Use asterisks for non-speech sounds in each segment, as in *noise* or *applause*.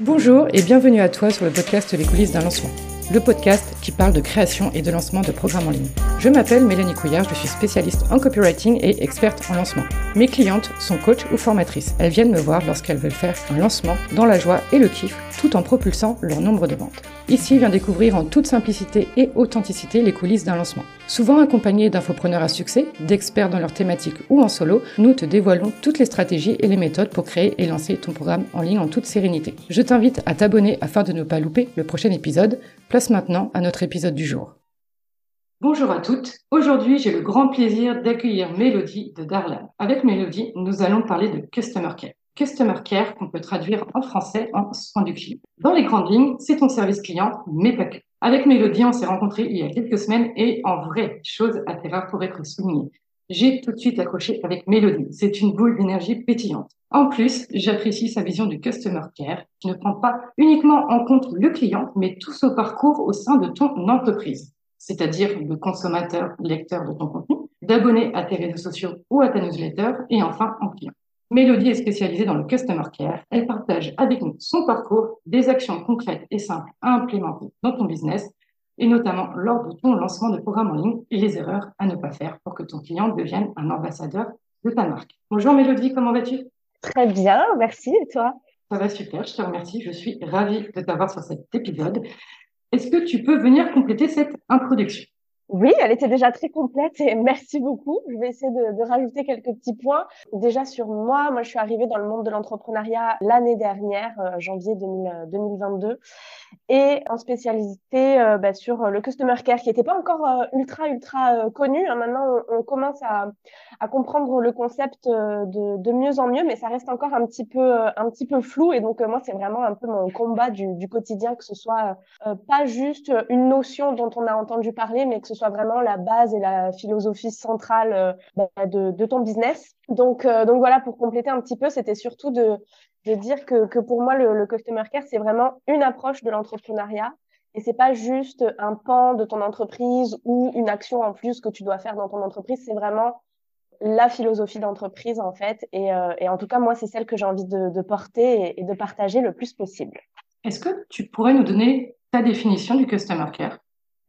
Bonjour et bienvenue à toi sur le podcast Les coulisses d'un lancement, le podcast qui parle de création et de lancement de programmes en ligne. Je m'appelle Mélanie Couillard, je suis spécialiste en copywriting et experte en lancement. Mes clientes sont coachs ou formatrices. Elles viennent me voir lorsqu'elles veulent faire un lancement dans la joie et le kiff tout en propulsant leur nombre de ventes. Ici, viens découvrir en toute simplicité et authenticité les coulisses d'un lancement. Souvent accompagnés d'infopreneurs à succès, d'experts dans leur thématique ou en solo, nous te dévoilons toutes les stratégies et les méthodes pour créer et lancer ton programme en ligne en toute sérénité. Je t'invite à t'abonner afin de ne pas louper le prochain épisode. Place maintenant à notre épisode du jour. Bonjour à toutes. Aujourd'hui, j'ai le grand plaisir d'accueillir Mélodie de Darlan. Avec Mélodie, nous allons parler de Customer Care. Customer Care qu'on peut traduire en français en soin du client. Dans les grandes lignes, c'est ton service client, mais pas que. Avec Mélodie, on s'est rencontrés il y a quelques semaines et en vrai, chose assez rare pour être soulignée. J'ai tout de suite accroché avec Mélodie. C'est une boule d'énergie pétillante. En plus, j'apprécie sa vision du Customer Care qui ne prend pas uniquement en compte le client, mais tout son parcours au sein de ton entreprise, c'est-à-dire le consommateur, lecteur de ton contenu, d'abonner à tes réseaux sociaux ou à ta newsletter et enfin en client. Mélodie est spécialisée dans le Customer Care. Elle partage avec nous son parcours, des actions concrètes et simples à implémenter dans ton business et notamment lors de ton lancement de programme en ligne et les erreurs à ne pas faire pour que ton client devienne un ambassadeur de ta marque. Bonjour Mélodie, comment vas-tu? Très bien, merci et toi? Ça va super, je te remercie. Je suis ravie de t'avoir sur cet épisode. Est-ce que tu peux venir compléter cette introduction? Oui, elle était déjà très complète et merci beaucoup. Je vais essayer de, rajouter quelques petits points. Déjà sur moi, moi je suis arrivée dans le monde de l'entrepreneuriat l'année dernière, euh, janvier 2000, 2022, et en spécialité euh, bah, sur le customer care qui n'était pas encore euh, ultra ultra connu. Hein. Maintenant, on, commence à, comprendre le concept de, mieux en mieux, mais ça reste encore un petit peu un petit peu flou. Et donc moi, c'est vraiment un peu mon combat du quotidien, que ce soit pas juste une notion dont on a entendu parler, mais que ce soit vraiment la base et la philosophie centrale euh, bah, de, ton business. Donc, euh, donc voilà, pour compléter un petit peu, c'était surtout de, de dire que, que pour moi, le, customer care, c'est vraiment une approche de l'entrepreneuriat. Et c'est pas juste un pan de ton entreprise ou une action en plus que tu dois faire dans ton entreprise. C'est vraiment la philosophie d'entreprise en fait. Et, euh, et, en tout cas, moi, c'est celle que j'ai envie de, porter et, de partager le plus possible. Est-ce que tu pourrais nous donner ta définition du customer care?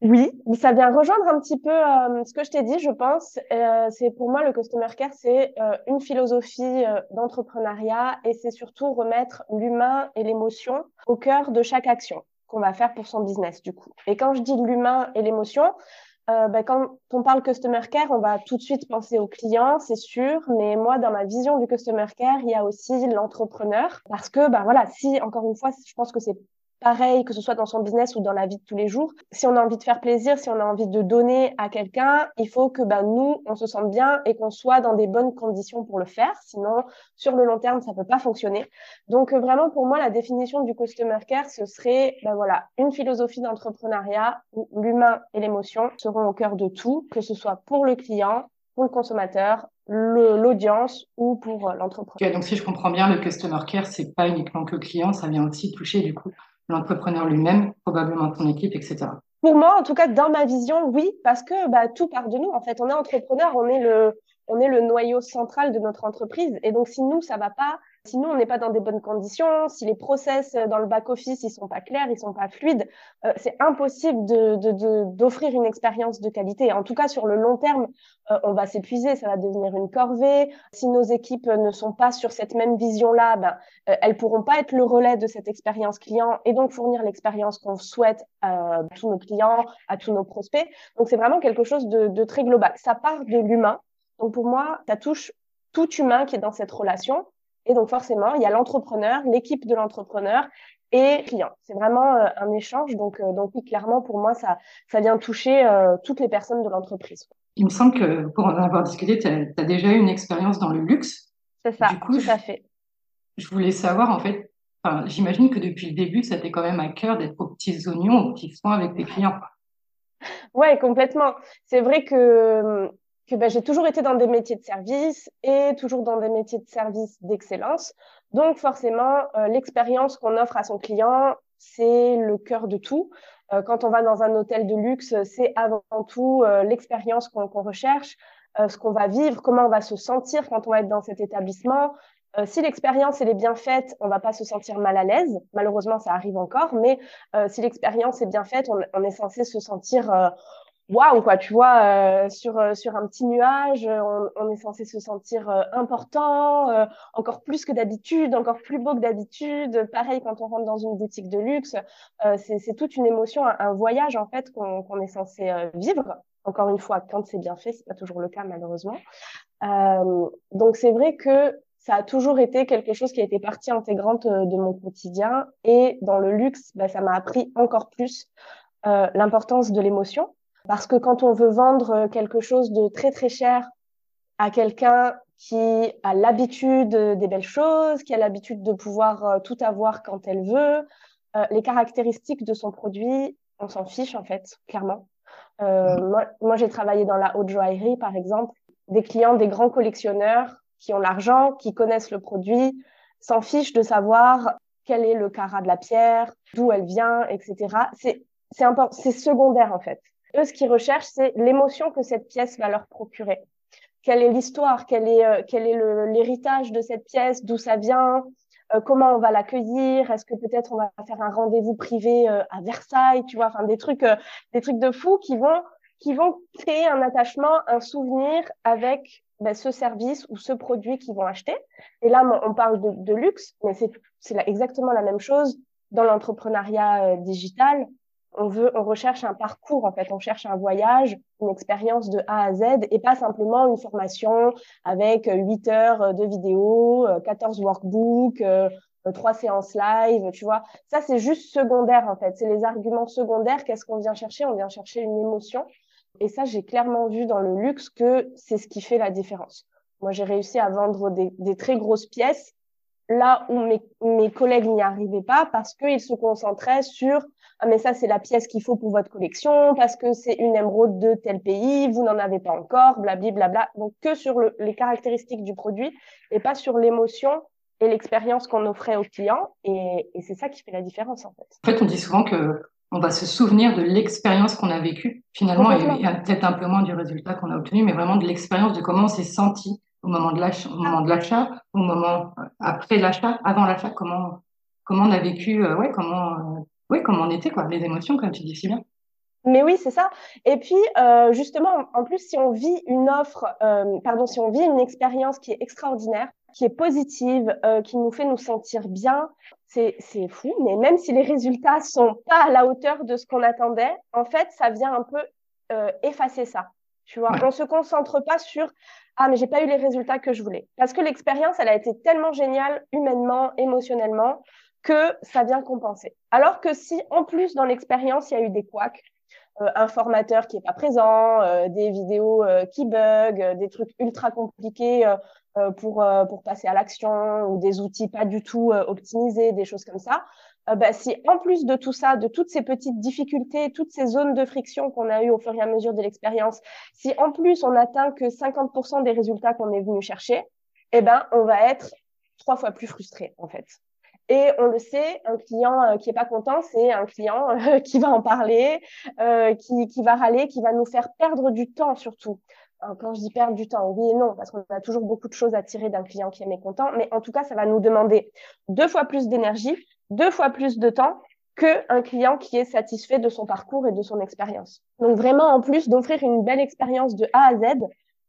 Oui, ça vient rejoindre un petit peu euh, ce que je t'ai dit, je pense. Euh, c'est pour moi le customer care, c'est euh, une philosophie euh, d'entrepreneuriat et c'est surtout remettre l'humain et l'émotion au cœur de chaque action qu'on va faire pour son business du coup. Et quand je dis l'humain et l'émotion, ben, quand on parle customer care, on va tout de suite penser au client, c'est sûr. Mais moi, dans ma vision du customer care, il y a aussi l'entrepreneur parce que, ben voilà, si encore une fois, je pense que c'est pareil, que ce soit dans son business ou dans la vie de tous les jours. Si on a envie de faire plaisir, si on a envie de donner à quelqu'un, il faut que ben, nous, on se sente bien et qu'on soit dans des bonnes conditions pour le faire. Sinon, sur le long terme, ça peut pas fonctionner. Donc, euh, vraiment, pour moi, la définition du customer care, ce serait ben, voilà, une philosophie d'entrepreneuriat où l'humain et l'émotion seront au cœur de tout, que ce soit pour le client, pour le consommateur, l'audience ou pour euh, l'entrepreneur. donc si je comprends bien, le customer care, c'est pas uniquement que client, ça vient aussi toucher du coup l'entrepreneur lui-même, probablement ton équipe, etc. Pour moi, en tout cas, dans ma vision, oui, parce que bah, tout part de nous. En fait, on est entrepreneur, on est le, on est le noyau central de notre entreprise. Et donc, si nous, ça va pas, si nous, on n'est pas dans des bonnes conditions, si les process euh, dans le back-office, ils sont pas clairs, ils sont pas fluides, euh, c'est impossible de, de, d'offrir une expérience de qualité. En tout cas, sur le long terme, euh, on va s'épuiser, ça va devenir une corvée. Si nos équipes ne sont pas sur cette même vision-là, ben, euh, elles pourront pas être le relais de cette expérience client et donc fournir l'expérience qu'on souhaite à tous nos clients, à tous nos prospects. Donc, c'est vraiment quelque chose de, de très global. Ça part de l'humain. Donc, pour moi, ça touche tout humain qui est dans cette relation. Et donc forcément, il y a l'entrepreneur, l'équipe de l'entrepreneur et le client. C'est vraiment euh, un échange. Donc, euh, donc oui, clairement, pour moi, ça, ça vient toucher euh, toutes les personnes de l'entreprise. Il me semble que pour en avoir discuté, tu as, déjà eu une expérience dans le luxe. C'est ça, du coup, tout à fait. Je voulais savoir, en fait, j'imagine que depuis le début, ça t'est quand même à cœur d'être aux petits oignons, aux petits soins avec tes clients. Ouais, complètement. C'est vrai que que ben, j'ai toujours été dans des métiers de service et toujours dans des métiers de service d'excellence. Donc forcément, euh, l'expérience qu'on offre à son client, c'est le cœur de tout. Euh, quand on va dans un hôtel de luxe, c'est avant tout euh, l'expérience qu'on recherche. ce qu'on va vivre, comment on va se sentir quand on va être dans cet établissement. si l'expérience est bien faite, on va pas se sentir mal à l'aise. Malheureusement, ça arrive encore, mais si l'expérience est bien faite, on, est censé se sentir waouh quoi tu vois euh, sur euh, sur un petit nuage on, on est censé se sentir euh, important encore plus que d'habitude encore plus beau que d'habitude. Pareil quand on rentre dans une boutique de luxe c'est toute une émotion un, voyage en fait qu'on qu'on est censé vivre. Encore une fois quand c'est bien fait c'est pas toujours le cas malheureusement. Donc c'est vrai que ça a toujours été quelque chose qui a été partie intégrante de mon quotidien. Et dans le luxe bah, ça m'a appris encore plus l'importance de l'émotion parce que quand on veut vendre euh, quelque chose de très très cher à quelqu'un qui a l'habitude des belles choses, qui a l'habitude de pouvoir euh, tout avoir quand elle veut, euh, les caractéristiques de son produit, on s'en fiche en fait, clairement. moi, moi j'ai travaillé dans la haute joaillerie, par exemple. Des clients, des grands collectionneurs qui ont l'argent, qui connaissent le produit, s'en fichent de savoir quel est le carat de la pierre, d'où elle vient, etc. C'est c'est secondaire en fait eux, ce qu'ils recherchent, c'est l'émotion que cette pièce va leur procurer. Quelle est l'histoire Quel est, euh, quel est l'héritage de cette pièce D'où ça vient euh, Comment on va l'accueillir Est-ce que peut-être on va faire un rendez-vous privé euh, à Versailles Tu vois, enfin des trucs, des trucs de fou qui vont, qui vont créer un attachement, un souvenir avec ben, ce service ou ce produit qu'ils vont acheter. Et là, on parle de, de luxe, mais c'est exactement la même chose dans l'entrepreneuriat digital on veut, on recherche un parcours en fait, on cherche un voyage, une expérience de A à Z et pas simplement une formation avec 8 heures de vidéo, 14 workbooks, 3 séances live, tu vois. Ça c'est juste secondaire en fait, c'est les arguments secondaires. Qu'est-ce qu'on vient chercher? On vient chercher une émotion. Et ça j'ai clairement vu dans le luxe que c'est ce qui fait la différence. Moi j'ai réussi à vendre des, des très grosses pièces là où mes, mes collègues n'y arrivaient pas parce qu'ils se concentraient sur ah mais ça c'est la pièce qu'il faut pour votre collection parce que c'est une émeraude de tel pays, vous n'en avez pas encore, blablabla. Bla, Donc que sur le, les caractéristiques du produit et pas sur l'émotion et l'expérience qu'on offrait aux clients et, et c'est ça qui fait la différence en fait. En fait, on dit souvent que on va se souvenir de l'expérience qu'on a vécue finalement et, peut-être un peu moins du résultat qu'on a obtenu, mais vraiment de l'expérience de comment on s'est senti au moment de l'achat, au moment de l'achat, au moment euh, après l'achat, avant l'achat, comment comment on a vécu, euh, ouais, comment euh, oui, comment on était, quoi, les émotions, comme tu dis si bien. Mais oui, c'est ça. Et puis, justement, en plus, si on vit une offre, pardon, si on vit une expérience qui est extraordinaire, qui est positive, qui nous fait nous sentir bien, c'est fou. Mais même si les résultats sont pas à la hauteur de ce qu'on attendait, en fait, ça vient un peu effacer ça. Tu vois, on se concentre pas sur ah mais j'ai pas eu les résultats que je voulais parce que l'expérience elle a été tellement géniale humainement, émotionnellement que ça vient compenser. Alors que si en plus dans l'expérience il y a eu des couacs, euh, un formateur qui est pas présent, euh, des vidéos euh, qui bug, des trucs ultra compliqués pour pour passer à l'action ou des outils pas du tout optimisés, des choses comme ça, bah, si en plus de tout ça, de toutes ces petites difficultés, toutes ces zones de friction qu'on a eues au fur et à mesure de l'expérience, si en plus on n'atteint que 50% des résultats qu'on est venu chercher, eh ben, on va être trois fois plus frustré, en fait. Et on le sait, un client euh, qui est pas content, c'est un client euh, *laughs* qui va en parler, qui, qui va râler, qui va nous faire perdre du temps surtout quand je dis perdre du temps, oui et non, parce qu'on a toujours beaucoup de choses à tirer d'un client qui est mécontent, mais en tout cas, ça va nous demander deux fois plus d'énergie, deux fois plus de temps qu'un client qui est satisfait de son parcours et de son expérience. Donc vraiment, en plus d'offrir une belle expérience de A à Z,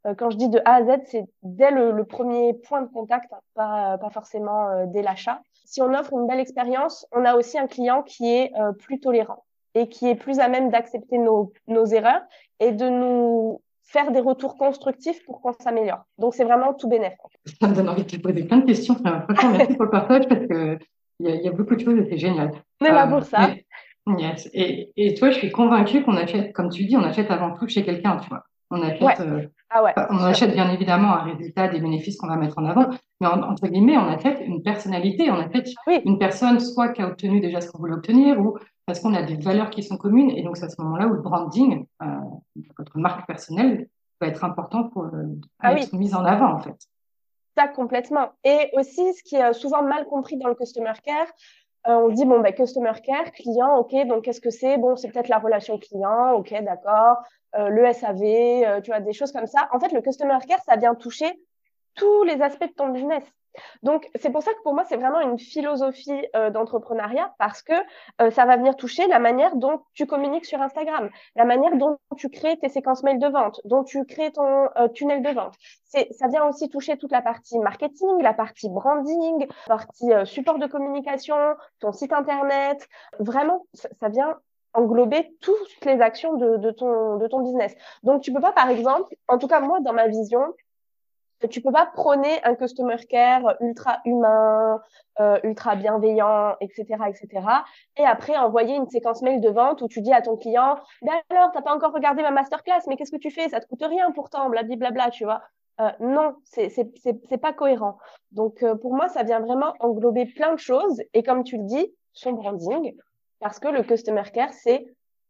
euh, quand je dis de A à Z, c'est dès le, premier point de contact, hein, pas, pas forcément euh, dès l'achat. Si on offre une belle expérience, on a aussi un client qui est euh, plus tolérant et qui est plus à même d'accepter nos, nos erreurs et de nous faire des retours constructifs pour qu'on s'améliore. Donc, c'est vraiment tout bénéfique. Ça me donne envie de te poser plein de questions. franchement, merci pour le partage parce qu'il y, a, y a beaucoup de choses et c'est génial. On est là pour ça. yes. et, et toi, je suis convaincue qu'on achète, comme tu dis, on achète avant tout chez quelqu'un, tu vois. On achète, euh, ah ouais, on achète bien évidemment un résultat des bénéfices qu'on va mettre en avant, mais entre guillemets, on achète une personnalité, on achète une personne soit qui a obtenu déjà ce qu'on voulait obtenir ou parce qu'on a des valeurs qui sont communes. Et donc, c'est à ce moment-là où le branding, euh, votre marque personnelle, va être important pour euh, ah être mise en avant, en fait. Ça, complètement. Et aussi, ce qui est souvent mal compris dans le customer care, on dit bon ben customer care client ok donc qu'est-ce que c'est? Bon c'est peut-être la relation client ok d'accord. Le SAV tu vois des choses comme ça. En fait le customer care ça vient toucher tous les aspects de ton business donc, c'est pour ça que pour moi, c'est vraiment une philosophie euh, d'entrepreneuriat parce que euh, ça va venir toucher la manière dont tu communiques sur Instagram, la manière dont tu crées tes séquences mail de vente, dont tu crées ton euh, tunnel de vente. Ça vient aussi toucher toute la partie marketing, la partie branding, la partie support de communication, ton site internet. Vraiment, ça, vient englober toutes les actions de, de, ton, de ton business. Donc, tu peux pas, par exemple, en tout cas, moi, dans ma vision, tu peux pas prôner un customer care ultra humain, euh, ultra bienveillant, etc., etc. Et après envoyer une séquence mail de vente où tu dis à ton client, ben alors t'as pas encore regardé ma masterclass, mais qu'est-ce que tu fais? Ça te coûte rien pourtant, blablabla, tu vois. Euh, non, c'est pas cohérent. Donc euh, pour moi, ça vient vraiment englober plein de choses et comme tu le dis, son branding, parce que le customer care c'est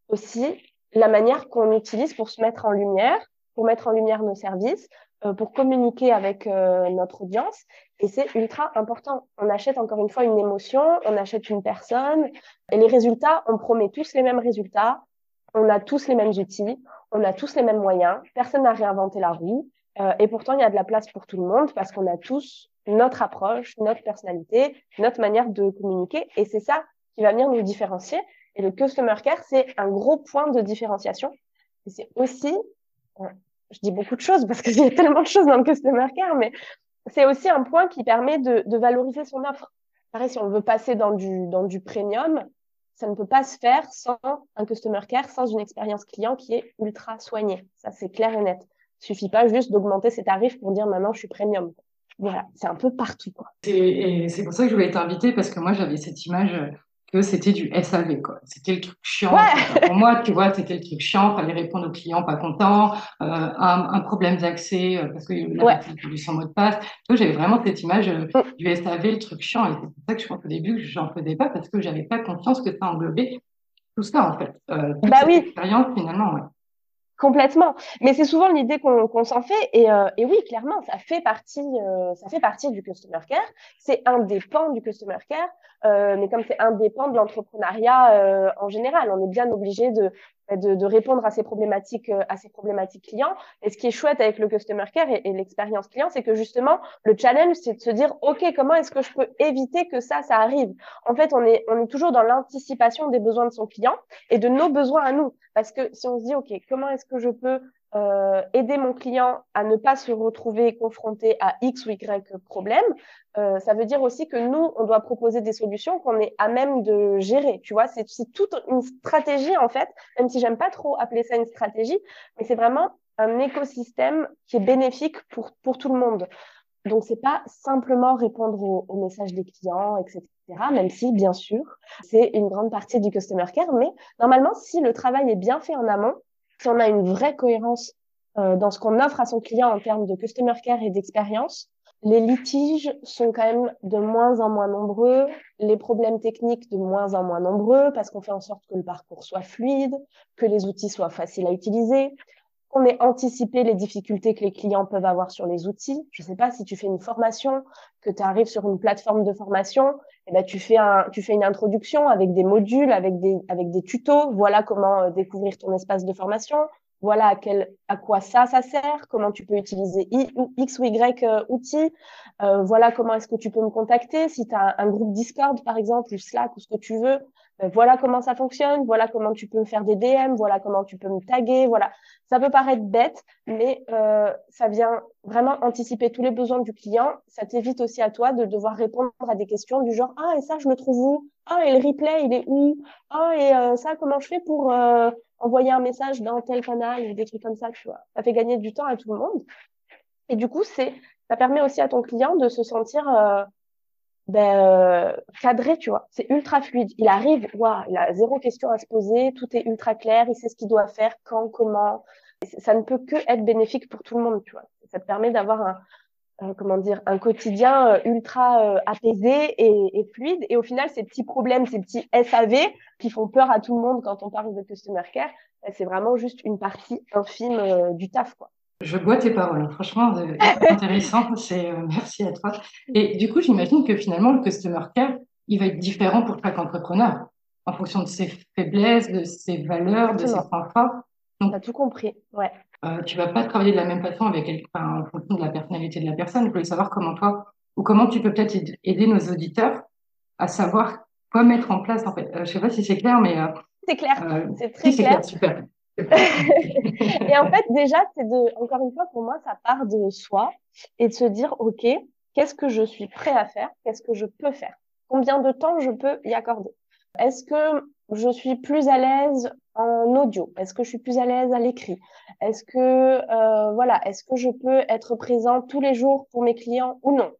aussi la manière qu'on utilise pour se mettre en lumière, pour mettre en lumière nos services, euh, pour communiquer avec euh, notre audience. Et c'est ultra important. On achète encore une fois une émotion, on achète une personne. Et les résultats, on promet tous les mêmes résultats, on a tous les mêmes outils, on a tous les mêmes moyens, personne n'a réinventé la roue. Euh, et pourtant il y a de la place pour tout le monde parce qu'on a tous notre approche, notre personnalité, notre manière de communiquer. Et c'est ça qui va venir nous différencier. Et le customer care c'est un gros point de différenciation. Et c'est aussi je dis beaucoup de choses parce qu'il y a tellement de choses dans le customer care, mais c'est aussi un point qui permet de, valoriser son offre. Pareil, si on veut passer dans du, premium, ça ne peut pas se faire sans un customer care, sans une expérience client qui est ultra soignée. Ça, c'est clair et net. Il suffit pas juste d'augmenter ses tarifs pour dire maintenant je suis premium. Voilà, c'est un peu partout. C'est pour ça que je voulais t'inviter parce que moi j'avais cette image que c'était du SAV, quoi. C'était le truc chiant. Pour moi, tu vois, c'était le truc chiant. Fallait répondre aux clients pas contents, euh, un, un, problème d'accès euh, parce que la ouais. sans mot de passe. j'avais vraiment cette image euh, mm. du SAV, le truc chiant. Et c'est pour ça que je pense au début que j'en faisais pas parce que j'avais pas confiance que ça englobait tout ça, en fait. Euh, bah oui. Expérience, finalement, ouais. Complètement. Mais c'est souvent l'idée qu'on s'en fait. Et, euh, et, oui, clairement, ça fait partie, euh, ça fait partie du customer care. C'est indépendant du customer care. Euh, mais comme c'est indépendant de l'entrepreneuriat euh, en général, on est bien obligé de, de, de, répondre à ces problématiques, euh, à ces problématiques clients. Et ce qui est chouette avec le customer care et, et l'expérience client, c'est que justement, le challenge, c'est de se dire, OK, comment est-ce que je peux éviter que ça, ça arrive? En fait, on est, on est toujours dans l'anticipation des besoins de son client et de nos besoins à nous. Parce que si on se dit, OK, comment est-ce que je peux euh, aider mon client à ne pas se retrouver confronté à X ou Y problème, euh, ça veut dire aussi que nous, on doit proposer des solutions qu'on est à même de gérer. Tu vois, c'est toute une stratégie en fait, même si j'aime pas trop appeler ça une stratégie, mais c'est vraiment un écosystème qui est bénéfique pour, pour tout le monde. Donc, c'est pas simplement répondre aux, messages des clients, etc. Même si, bien sûr, c'est une grande partie du customer care. Mais normalement, si le travail est bien fait en amont, si on a une vraie cohérence euh, dans ce qu'on offre à son client en termes de customer care et d'expérience, les litiges sont quand même de moins en moins nombreux, les problèmes techniques de moins en moins nombreux parce qu'on fait en sorte que le parcours soit fluide, que les outils soient faciles à utiliser, qu'on ait anticipé les difficultés que les clients peuvent avoir sur les outils. Je ne sais pas si tu fais une formation, que tu arrives sur une plateforme de formation, eh ben tu fais un, une introduction avec des modules, avec des, avec des tutos. Voilà comment euh, découvrir ton espace de formation voilà à, quel, à quoi ça, ça sert, comment tu peux utiliser X ou Y euh, outils, euh, voilà comment est-ce que tu peux me contacter, si tu as un, groupe Discord par exemple, ou Slack, ou ce que tu veux, voilà comment ça fonctionne, voilà comment tu peux me faire des DM, voilà comment tu peux me taguer, voilà. Ça peut paraître bête, mais euh, ça vient vraiment anticiper tous les besoins du client. Ça t'évite aussi à toi de devoir répondre à des questions du genre ah et ça je le trouve où? Ah et le replay il est où? Ah et euh, ça comment je fais pour euh, envoyer un message dans tel canal ou des trucs comme ça tu vois? Ça fait gagner du temps à tout le monde. Et du coup c'est ça permet aussi à ton client de se sentir euh, ben, euh, cadré, tu vois. C'est ultra fluide. Il arrive, waouh, il a zéro question à se poser, tout est ultra clair, il sait ce qu'il doit faire, quand, comment. ça ne peut que être bénéfique pour tout le monde, tu vois. Ça te permet d'avoir un, comment dire, un quotidien euh, ultra euh, apaisé et, et, fluide. Et au final, ces petits problèmes, ces petits SAV qui font peur à tout le monde quand on parle de customer care, ben, c'est vraiment juste une partie infime du taf, quoi. Je bois tes paroles, franchement, intéressant. *laughs* C'est euh, merci à toi. Et du coup, j'imagine que finalement, le customer care, il va être différent pour chaque entrepreneur en fonction de ses faiblesses, de ses valeurs, de ses points forts. Donc, as tout compris, ouais. Euh, tu vas pas travailler de la même façon avec quelqu'un en fonction de la personnalité de la personne. Je voulais savoir comment toi, ou comment tu peux peut-être aider nos auditeurs à savoir quoi mettre en place, en fait. Euh, je sais pas si c'est clair, mais... Euh, c'est clair, euh, c'est très clair. clair. Super. Et en fait, déjà, c'est de, encore une fois, pour moi, ça part de soi et de se dire, OK, qu'est-ce que je suis prêt à faire? Qu'est-ce que je peux faire? Combien de temps je peux y accorder? Est-ce que je suis plus à l'aise en audio? Est-ce que je suis plus à l'aise à l'écrit? Est-ce que euh, voilà, est-ce que je peux être présent tous les jours pour mes clients ou non?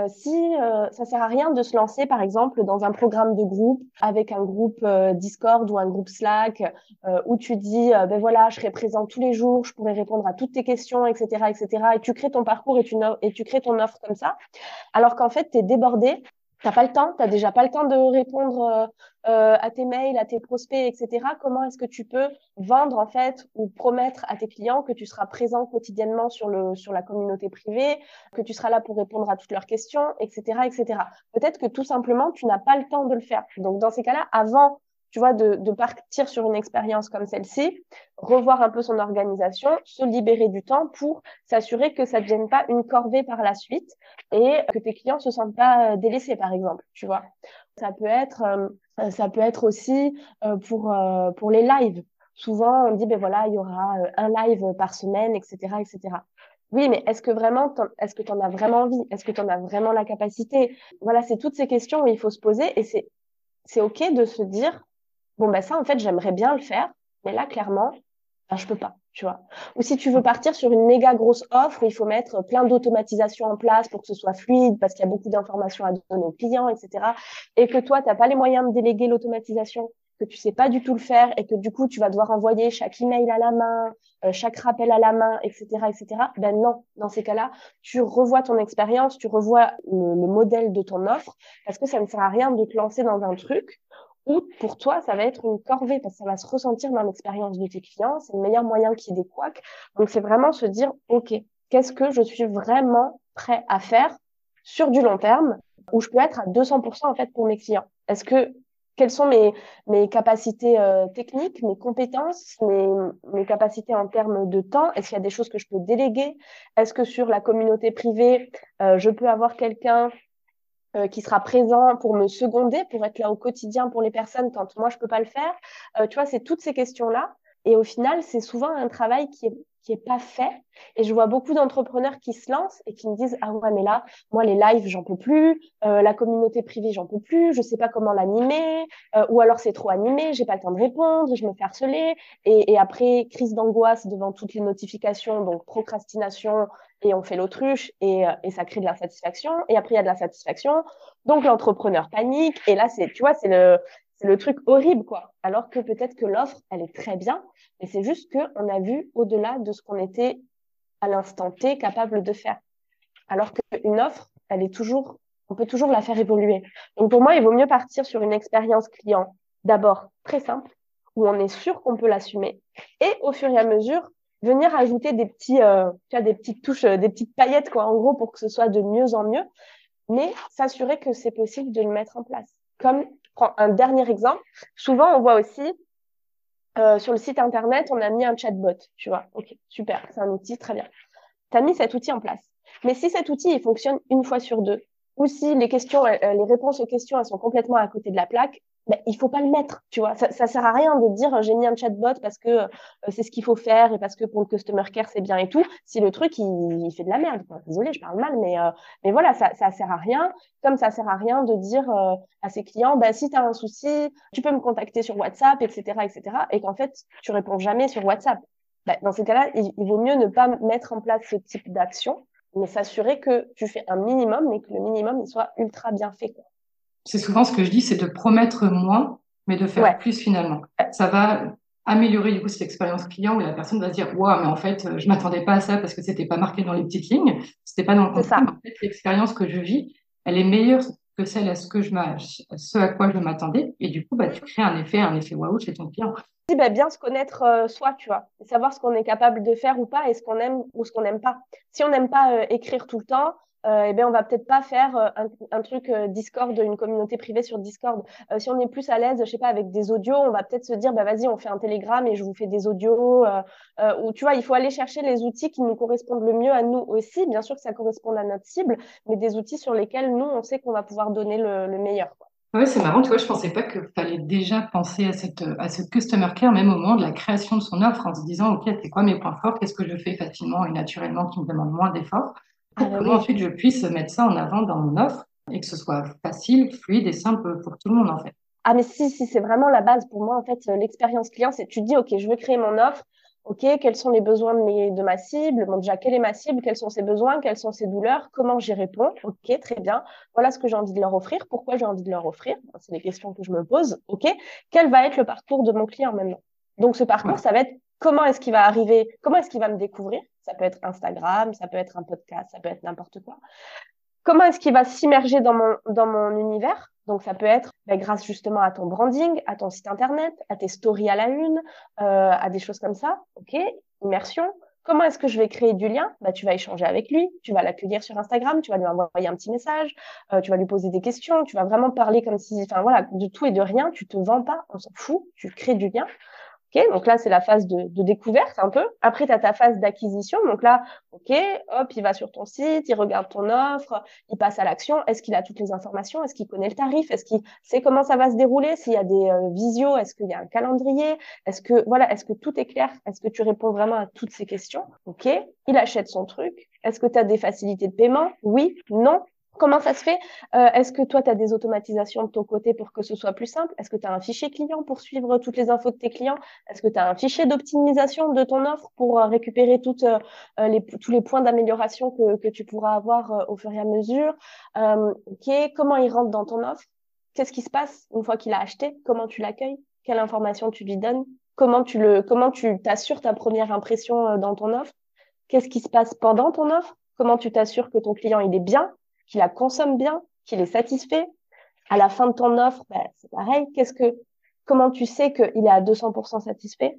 Euh, si euh, ça sert à rien de se lancer, par exemple, dans un programme de groupe avec un groupe euh, Discord ou un groupe Slack euh, où tu dis, ben voilà, je serai présent tous les jours, je pourrai répondre à toutes tes questions, etc., etc. Et tu crées ton parcours et tu, et tu crées ton offre comme ça, alors qu'en fait, tu es débordé T'as pas le temps, t'as déjà pas le temps de répondre euh, euh, à tes mails, à tes prospects, etc. Comment est-ce que tu peux vendre en fait ou promettre à tes clients que tu seras présent quotidiennement sur le sur la communauté privée, que tu seras là pour répondre à toutes leurs questions, etc., etc. Peut-être que tout simplement tu n'as pas le temps de le faire. Donc dans ces cas-là, avant tu vois, de, de partir sur une expérience comme celle-ci, revoir un peu son organisation, se libérer du temps pour s'assurer que ça ne devienne pas une corvée par la suite et que tes clients se sentent pas euh, délaissés, par exemple, tu vois. Ça peut être, euh, ça peut être aussi euh, pour, pour les lives. Souvent, on dit, ben voilà, il y aura un live par semaine, etc., etc. Oui, mais est-ce que vraiment, est-ce que tu en as vraiment envie? Est-ce que tu en as vraiment la capacité? Voilà, c'est toutes ces questions où il faut se poser et c'est, c'est OK de se dire, bon, ben ça, en fait, j'aimerais bien le faire, mais là, clairement, ben, je peux pas, tu vois. Ou si tu veux partir sur une méga grosse offre il faut mettre plein d'automatisation en place pour que ce soit fluide, parce qu'il y a beaucoup d'informations à donner aux clients, etc. Et que toi, tu n'as pas les moyens de déléguer l'automatisation, que tu sais pas du tout le faire et que du coup, tu vas devoir envoyer chaque email à la main, euh, chaque rappel à la main, etc., etc. Ben non, dans ces cas-là, tu revois ton expérience, tu revois le modèle de ton offre, parce que ça ne sert à rien de te lancer dans un truc ou pour toi, ça va être une corvée parce que ça va se ressentir dans l'expérience de tes clients. C'est le meilleur moyen qu'il y. Donc, c'est vraiment se dire, OK, qu'est-ce que je suis vraiment prêt à faire sur du long terme où je peux être à 200% en fait pour mes clients? Est-ce que quelles sont mes, mes capacités euh, techniques, mes compétences, mes, mes capacités en termes de temps? Est-ce qu'il y a des choses que je peux déléguer? Est-ce que sur la communauté privée, euh, je peux avoir quelqu'un euh, qui sera présent pour me seconder, pour être là au quotidien pour les personnes quand moi je peux pas le faire. Euh, tu vois, c'est toutes ces questions-là. Et au final, c'est souvent un travail qui est qui est pas fait. Et je vois beaucoup d'entrepreneurs qui se lancent et qui me disent ah ouais mais là moi les lives j'en peux plus, euh, la communauté privée j'en peux plus, je sais pas comment l'animer, euh, ou alors c'est trop animé, j'ai pas le temps de répondre, je me fais harceler. Et, et après crise d'angoisse devant toutes les notifications, donc procrastination et on fait l'autruche et, euh, et ça crée de l'insatisfaction. Et après il y a de l'insatisfaction, donc l'entrepreneur panique. Et là c'est tu vois c'est le le truc horrible, quoi. Alors que peut-être que l'offre, elle est très bien, mais c'est juste qu'on a vu au-delà de ce qu'on était à l'instant T capable de faire. Alors qu'une offre, elle est toujours, on peut toujours la faire évoluer. Donc pour moi, il vaut mieux partir sur une expérience client d'abord très simple, où on est sûr qu'on peut l'assumer, et au fur et à mesure, venir ajouter des petits, euh, tu vois, des petites touches, euh, des petites paillettes, quoi, en gros, pour que ce soit de mieux en mieux, mais s'assurer que c'est possible de le mettre en place. Comme prends un dernier exemple. Souvent, on voit aussi euh, sur le site internet, on a mis un chatbot, tu vois. Ok, super, c'est un outil, très bien. Tu as mis cet outil en place. Mais si cet outil, il fonctionne une fois sur deux, ou si les questions, euh, les réponses aux questions, sont complètement à côté de la plaque, ben, il faut pas le mettre, tu vois. Ça, ça sert à rien de dire j'ai mis un chatbot parce que euh, c'est ce qu'il faut faire et parce que pour le customer care c'est bien et tout. Si le truc il, il fait de la merde, quoi. désolé, je parle mal, mais euh, mais voilà, ça ça sert à rien. Comme ça sert à rien de dire euh, à ses clients, ben si tu as un souci, tu peux me contacter sur WhatsApp, etc., etc. Et qu'en fait tu réponds jamais sur WhatsApp. Ben, dans ces cas-là, il, il vaut mieux ne pas mettre en place ce type d'action, mais s'assurer que tu fais un minimum, mais que le minimum il soit ultra bien fait. Quoi c'est souvent ce que je dis, c'est de promettre moins, mais de faire plus finalement. Ça va améliorer du coup cette expérience client où la personne va se dire waouh mais en fait je m'attendais pas à ça parce que c'était pas marqué dans les petites lignes. C'était pas dans le contrat. En fait l'expérience que je vis elle est meilleure que celle à ce que je ce à quoi je m'attendais. Et du coup bah tu crées un effet un effet waouh chez ton client. Oui, bah, bien se connaître euh, soi, tu vois, savoir ce qu'on est capable de faire ou pas et ce qu'on aime ou ce qu'on n'aime pas. Si on n'aime pas euh, écrire tout le temps, euh, eh bien, on va peut-être pas faire euh, un, truc euh, Discord, une communauté privée sur Discord. Euh, si on est plus à l'aise, je sais pas, avec des audios, on va peut-être se dire, bah vas-y, on fait un Telegram et je vous fais des audios. ou tu vois, il faut aller chercher les outils qui nous correspondent le mieux à nous aussi. Bien sûr que ça correspond à notre cible, mais des outils sur lesquels nous, on sait qu'on va pouvoir donner le, le meilleur. Quoi. Oui, c'est marrant, tu vois, je pensais pas qu'il fallait déjà penser à cette, à cette customer care, même au moment de la création de son offre, en se disant, OK, c'est quoi mes points forts, qu'est-ce que je fais facilement et naturellement qui me demande moins d'efforts, pour que ensuite je puisse mettre ça en avant dans mon offre et que ce soit facile, fluide et simple pour tout le monde, en fait. Ah, mais si, si, c'est vraiment la base pour moi, en fait, l'expérience client, c'est tu dis, OK, je veux créer mon offre, OK, quels sont les besoins de, mes, de ma cible? Bon, déjà, quelle est ma cible? Quels sont ses besoins? Quelles sont ses douleurs? Comment j'y réponds? OK, très bien. Voilà ce que j'ai envie de leur offrir. Pourquoi j'ai envie de leur offrir? C'est des questions que je me pose. OK, quel va être le parcours de mon client maintenant? Donc, ce parcours, ça va être comment est-ce qu'il va arriver Comment est-ce qu'il va me découvrir? Ça peut être Instagram, ça peut être un podcast, ça peut être n'importe quoi. Comment est-ce qu'il va s'immerger dans mon, univers? Donc, ça peut être bah, grâce justement à ton branding, à ton site internet, à tes stories à la une, euh, à des choses comme ça. OK, immersion. Comment est-ce que je vais créer du lien? Bah, Tu vas échanger avec lui, tu vas l'accueillir sur Instagram, tu vas lui envoyer un petit message, euh, tu vas lui poser des questions, tu vas vraiment parler comme si, enfin voilà, de tout et de rien, tu te vends pas, on s'en fout, tu crées du lien donc là, c'est la phase de, de, découverte un peu. Après, tu as ta phase d'acquisition. Donc là, OK, hop, il va sur ton site, il regarde ton offre, il passe à l'action. Est-ce qu'il a toutes les informations? Est-ce qu'il connaît le tarif? Est-ce qu'il sait comment ça va se dérouler? S'il y a des euh, visios, est-ce qu'il y a un calendrier? Est-ce que voilà, est-ce que tout est clair? Est-ce que tu réponds vraiment à toutes ces questions? OK, il achète son truc. Est-ce que tu as des facilités de paiement? Oui, non, Comment ça se fait? Euh, Est-ce que toi, tu as des automatisations de ton côté pour que ce soit plus simple? Est-ce que tu as un fichier client pour suivre toutes les infos de tes clients? Est-ce que tu as un fichier d'optimisation de ton offre pour euh, récupérer euh, tous les points d'amélioration que, tu pourras avoir au fur et à mesure? Ok, Comment il rentre dans ton offre? Qu'est-ce qui se passe une fois qu'il a acheté? Comment tu l'accueilles? Quelle information tu lui donnes? Comment tu le, comment tu t'assures ta première impression dans ton offre? Qu'est-ce qui se passe pendant ton offre? Comment tu t'assures que ton client il est bien? Qu'il la consomme bien, qu'il est satisfait. À la fin de ton offre, bah, c'est pareil. Qu'est-ce que, comment tu sais qu'il est à 200% satisfait?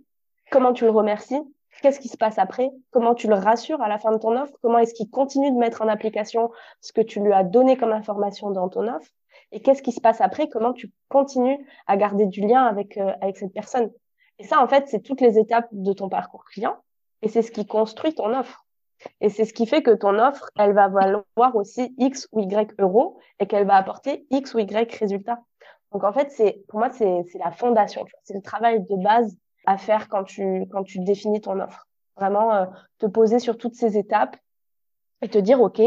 Comment tu le remercies? Qu'est-ce qui se passe après? Comment tu le rassures à la fin de ton offre? Comment est-ce qu'il continue de mettre en application ce que tu lui as donné comme information dans ton offre? Et qu'est-ce qui se passe après? Comment tu continues à garder du lien avec, euh, avec cette personne? Et ça, en fait, c'est toutes les étapes de ton parcours client et c'est ce qui construit ton offre. Et c'est ce qui fait que ton offre, elle va valoir aussi X ou Y euros et qu'elle va apporter X ou Y résultats. Donc en fait, c'est pour moi, c'est la fondation. C'est le travail de base à faire quand tu, quand tu définis ton offre. Vraiment euh, te poser sur toutes ces étapes et te dire, OK,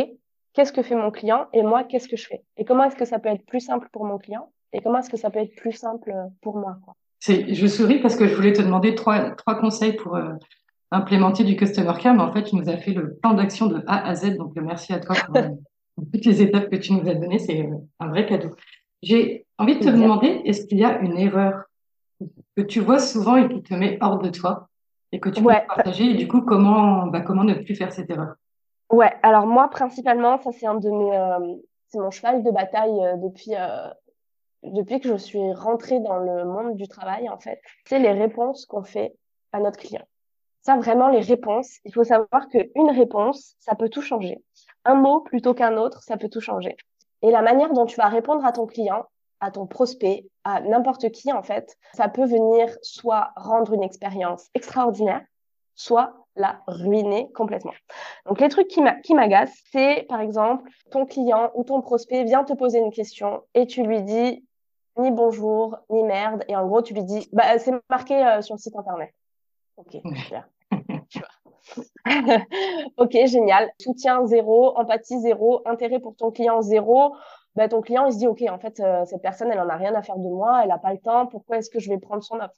qu'est-ce que fait mon client et moi, qu'est-ce que je fais? Et comment est-ce que ça peut être plus simple pour mon client et comment est-ce que ça peut être plus simple pour moi. Je souris parce que je voulais te demander trois, trois conseils pour, euh, implémenter du customer care, mais en fait, tu nous as fait le plan d'action de A à Z. Donc, merci à toi euh, pour, toutes les étapes que tu nous as données. C'est euh, un vrai cadeau. J'ai envie de te demander, est-ce qu'il y a une erreur que tu vois souvent et qui te met hors de toi et que tu peux partager? Et du coup, comment, bah, comment ne plus faire cette erreur? Ouais, alors moi, principalement, ça, c'est un de mes, euh, c'est mon cheval de bataille depuis, depuis que je suis rentrée dans le monde du travail, en fait. C'est les réponses qu'on fait à notre client. Ça, vraiment, les réponses, il faut savoir qu'une réponse, ça peut tout changer. Un mot plutôt qu'un autre, ça peut tout changer. Et la manière dont tu vas répondre à ton client, à ton prospect, à n'importe qui, en fait, ça peut venir soit rendre une expérience extraordinaire, soit la ruiner complètement. Donc, les trucs qui m'agacent, c'est, par exemple, ton client ou ton prospect vient te poser une question et tu lui dis ni bonjour, ni merde. Et en gros, tu lui dis, bah, c'est marqué euh, sur le site internet. Ok, *laughs* *laughs* ok, génial. Soutien zéro, empathie zéro, intérêt pour ton client zéro. Ben, ton client, il se dit, OK, en fait, euh, cette personne, elle en a rien à faire de moi, elle n'a pas le temps, pourquoi est-ce que je vais prendre son offre?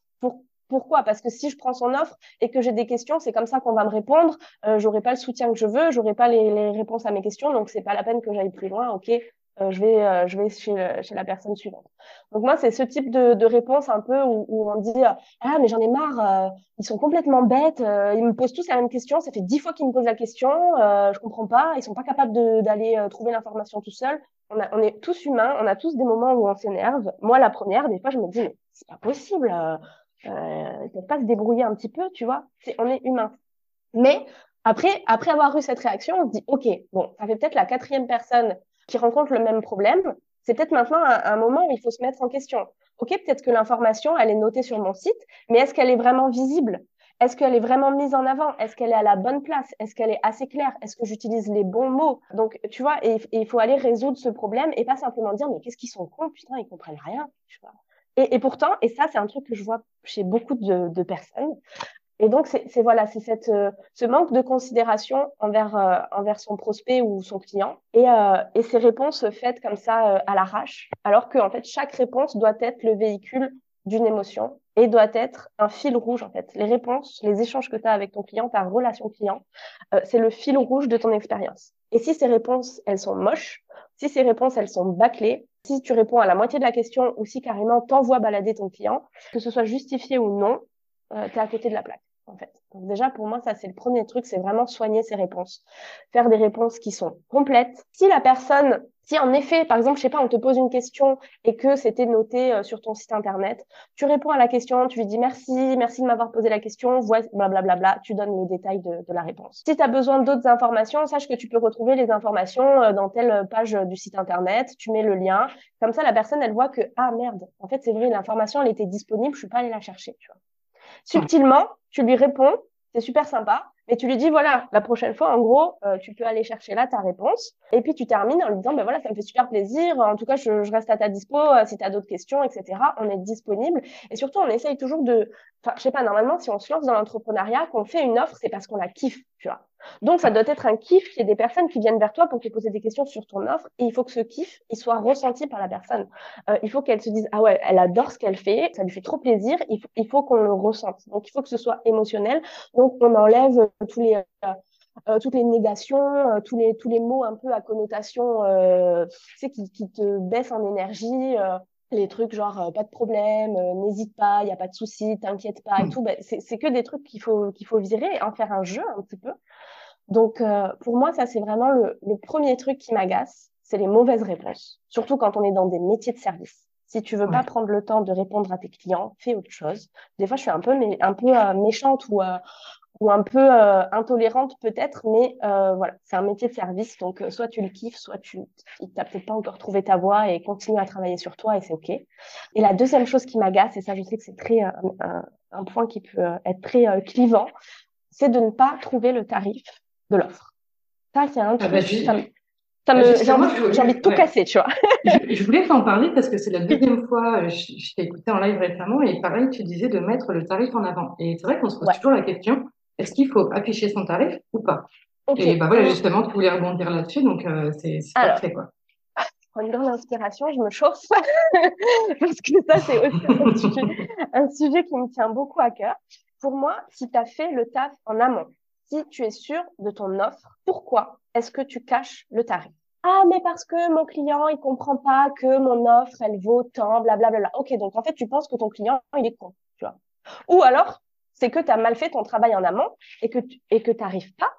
Pourquoi? Parce que si je prends son offre et que j'ai des questions, c'est comme ça qu'on va me répondre. Euh, j'aurai pas le soutien que je veux, j'aurai pas les, les, réponses à mes questions, donc c'est pas la peine que j'aille plus loin. Ok, euh, je vais, euh, je vais chez, chez la personne suivante. Donc moi, c'est ce type de, de réponse un peu où, où on dit ah mais j'en ai marre, euh, ils sont complètement bêtes, ils me posent tous la même question, ça fait dix fois qu'ils me posent la question, je comprends pas, ils sont pas capables d'aller trouver l'information tout seul. On, a, on est tous humains, on a tous des moments où on s'énerve. Moi, la première, des fois, je me dis mais c'est pas possible, euh, ils peuvent pas se débrouiller un petit peu, tu vois. C'est, on est humain. Mais Après, après avoir eu cette réaction, on se dit, OK, bon, ça fait peut-être la quatrième personne qui rencontre le même problème. C'est peut-être maintenant un, moment où il faut se mettre en question. OK, peut-être que l'information, elle est notée sur mon site, mais est-ce qu'elle est vraiment visible? Est-ce qu'elle est vraiment mise en avant? Est-ce qu'elle est à la bonne place? Est-ce qu'elle est assez claire? Est-ce que j'utilise les bons mots? Donc, tu vois, il faut aller résoudre ce problème et pas simplement dire, mais qu'est-ce qu'ils sont cons, putain, ils comprennent rien. Et, pourtant, et ça, c'est un truc que je vois chez beaucoup de personnes, et donc, c'est voilà, c'est euh, ce manque de considération envers euh, envers son prospect ou son client et, euh, et ces réponses faites comme ça à l'arrache, alors que en fait chaque réponse doit être le véhicule d'une émotion et doit être un fil rouge en fait. Les réponses, les échanges que tu as avec ton client, ta relation client, c'est le fil rouge de ton expérience. Et si ces réponses, elles sont moches, si ces réponses, elles sont bâclées, si tu réponds à la moitié de la question ou si carrément t'envoies balader ton client, que ce soit justifié ou non, tu es à côté de la plaque Donc déjà, pour moi, ça, c'est le premier truc, c'est vraiment soigner ses réponses. Faire des réponses qui sont complètes. Si la personne, si en effet, par exemple, je sais pas, on te pose une question et que c'était noté euh, sur ton site internet, tu réponds à la question, tu lui dis merci, merci de m'avoir posé la question, blablabla, bla, bla, tu donnes le détail de, la réponse. Si tu as besoin d'autres informations, sache que tu peux retrouver les informations euh, dans telle page du site internet, tu mets le lien. Comme ça, la personne, elle voit que, ah merde, en fait, c'est vrai, l'information, elle était disponible, je suis pas allée la chercher, tu vois. Subtilement, tu lui réponds, c'est super sympa, mais tu lui dis voilà, la prochaine fois, en gros, euh, tu peux aller chercher là ta réponse. Et puis tu termines en lui disant ben voilà, ça me fait super plaisir. En tout cas, je, reste à ta dispo euh, si tu as d'autres questions, etc. On est disponible. Et surtout, on essaye toujours de, enfin, je sais pas, normalement, si on se lance dans l'entrepreneuriat, qu'on fait une offre, c'est parce qu'on la kiffe, tu vois. Donc, ça doit être un kiff qu'il y ait des personnes qui viennent vers toi pour te poser des questions sur ton offre. Et il faut que ce kiff, il soit ressenti par la personne. Euh, il faut qu'elle se dise, ah ouais, elle adore ce qu'elle fait, ça lui fait trop plaisir. Il faut, il faut qu'on le ressente. Donc, il faut que ce soit émotionnel. Donc, on enlève tous les, euh, toutes les négations, euh, tous les tous les mots un peu à connotation, tu sais, qui, qui te baissent en énergie. Euh, les trucs genre pas de problème, n'hésite pas, il y a pas de souci, t'inquiète pas et hmm. tout, ben, c'est que des trucs qu'il faut qu'il faut virer, en faire un jeu un petit peu. Donc, euh, pour moi, ça, c'est vraiment le, le, premier truc qui m'agace, c'est les mauvaises réponses. Surtout quand on est dans des métiers de service. Si tu veux pas prendre le temps de répondre à tes clients, fais autre chose. Des fois, je suis un peu, un peu euh, méchante ou, euh, ou un peu intolérante peut-être, mais voilà, c'est un métier de service. Donc, soit tu le kiffes, soit tu n'as peut-être pas encore trouvé ta voie et continue à travailler sur toi et c'est OK. Et la deuxième chose qui m'agace, et ça, je sais que c'est très un, un, point qui peut être très clivant, c'est de ne pas trouver le tarif de l'offre. Ça, c'est un ah truc, bah, ça me, ça me, j'ai envie, de tout casser, tu vois. *laughs* je, voulais t'en parler parce que c'est la deuxième fois, euh, je, je t'ai écouté en live récemment et pareil, tu disais de mettre le tarif en avant. Et c'est vrai qu'on se pose toujours la question, est-ce qu'il faut afficher son tarif ou pas? Et bah voilà, justement, tu voulais rebondir là-dessus, donc euh, c'est parfait, quoi. *laughs* Prends une grande inspiration, je me chauffe *laughs* parce que ça, c'est aussi un *laughs* sujet, un sujet qui me tient beaucoup à cœur. Pour moi, si tu as fait le taf en amont, si tu es sûr de ton offre, pourquoi est-ce que tu caches le tarif? Ah, mais parce que mon client, il comprend pas que mon offre, elle vaut tant, blablabla. Ok, donc en fait, tu penses que ton client, il est con, tu vois. Ou alors, c'est que tu as mal fait ton travail en amont et que tu et que n'arrives pas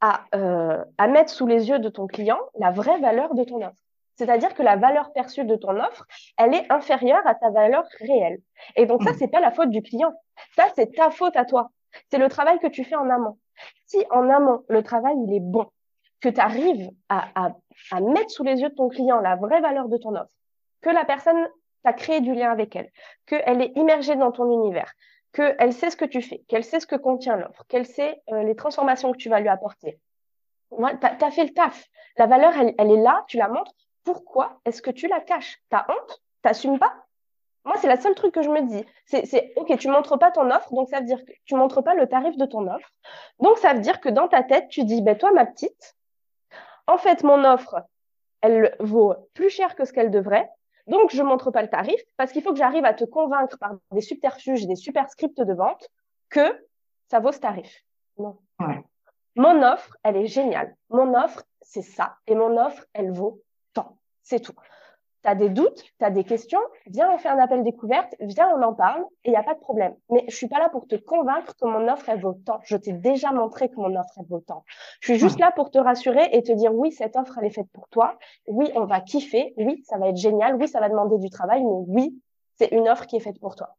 à, euh, à mettre sous les yeux de ton client la vraie valeur de ton offre. C'est-à-dire que la valeur perçue de ton offre, elle est inférieure à ta valeur réelle. Et donc ça, mmh. c'est pas la faute du client. Ça, c'est ta faute à toi. C'est le travail que tu fais en amont. Si en amont, le travail, il est bon, que tu arrives à, mettre sous les yeux de ton client la vraie valeur de ton offre, que la personne t'a créé du lien avec elle, qu'elle est immergée dans ton univers, qu'elle sait ce que tu fais, qu'elle sait ce que contient l'offre, qu'elle sait euh, les transformations que tu vas lui apporter. tu as, fait le taf. La valeur, elle, elle est là, tu la montres. Pourquoi est-ce que tu la caches? T'as honte? T'assumes pas? Moi, c'est la seule truc que je me dis. C'est, OK, tu montres pas ton offre, donc ça veut dire que tu montres pas le tarif de ton offre. Donc, ça veut dire que dans ta tête, tu dis, ben, toi, ma petite, en fait, mon offre, elle vaut plus cher que ce qu'elle devrait. Donc, je montre pas le tarif parce qu'il faut que j'arrive à te convaincre par des subterfuges et des super scripts de vente que ça vaut ce tarif. Non. Mon offre, elle est géniale. Mon offre, c'est ça. Et mon offre, elle vaut tant. C'est tout tu as des doutes, tu as des questions, viens, on fait un appel découverte, viens, on en parle, et il n'y a pas de problème. Mais je suis pas là pour te convaincre que mon offre, elle vaut tant. Je t'ai déjà montré que mon offre, elle vaut tant. Je suis juste là pour te rassurer et te dire, oui, cette offre, elle est faite pour toi. Oui, on va kiffer. Oui, ça va être génial. Oui, ça va demander du travail, mais oui, c'est une offre qui est faite pour toi.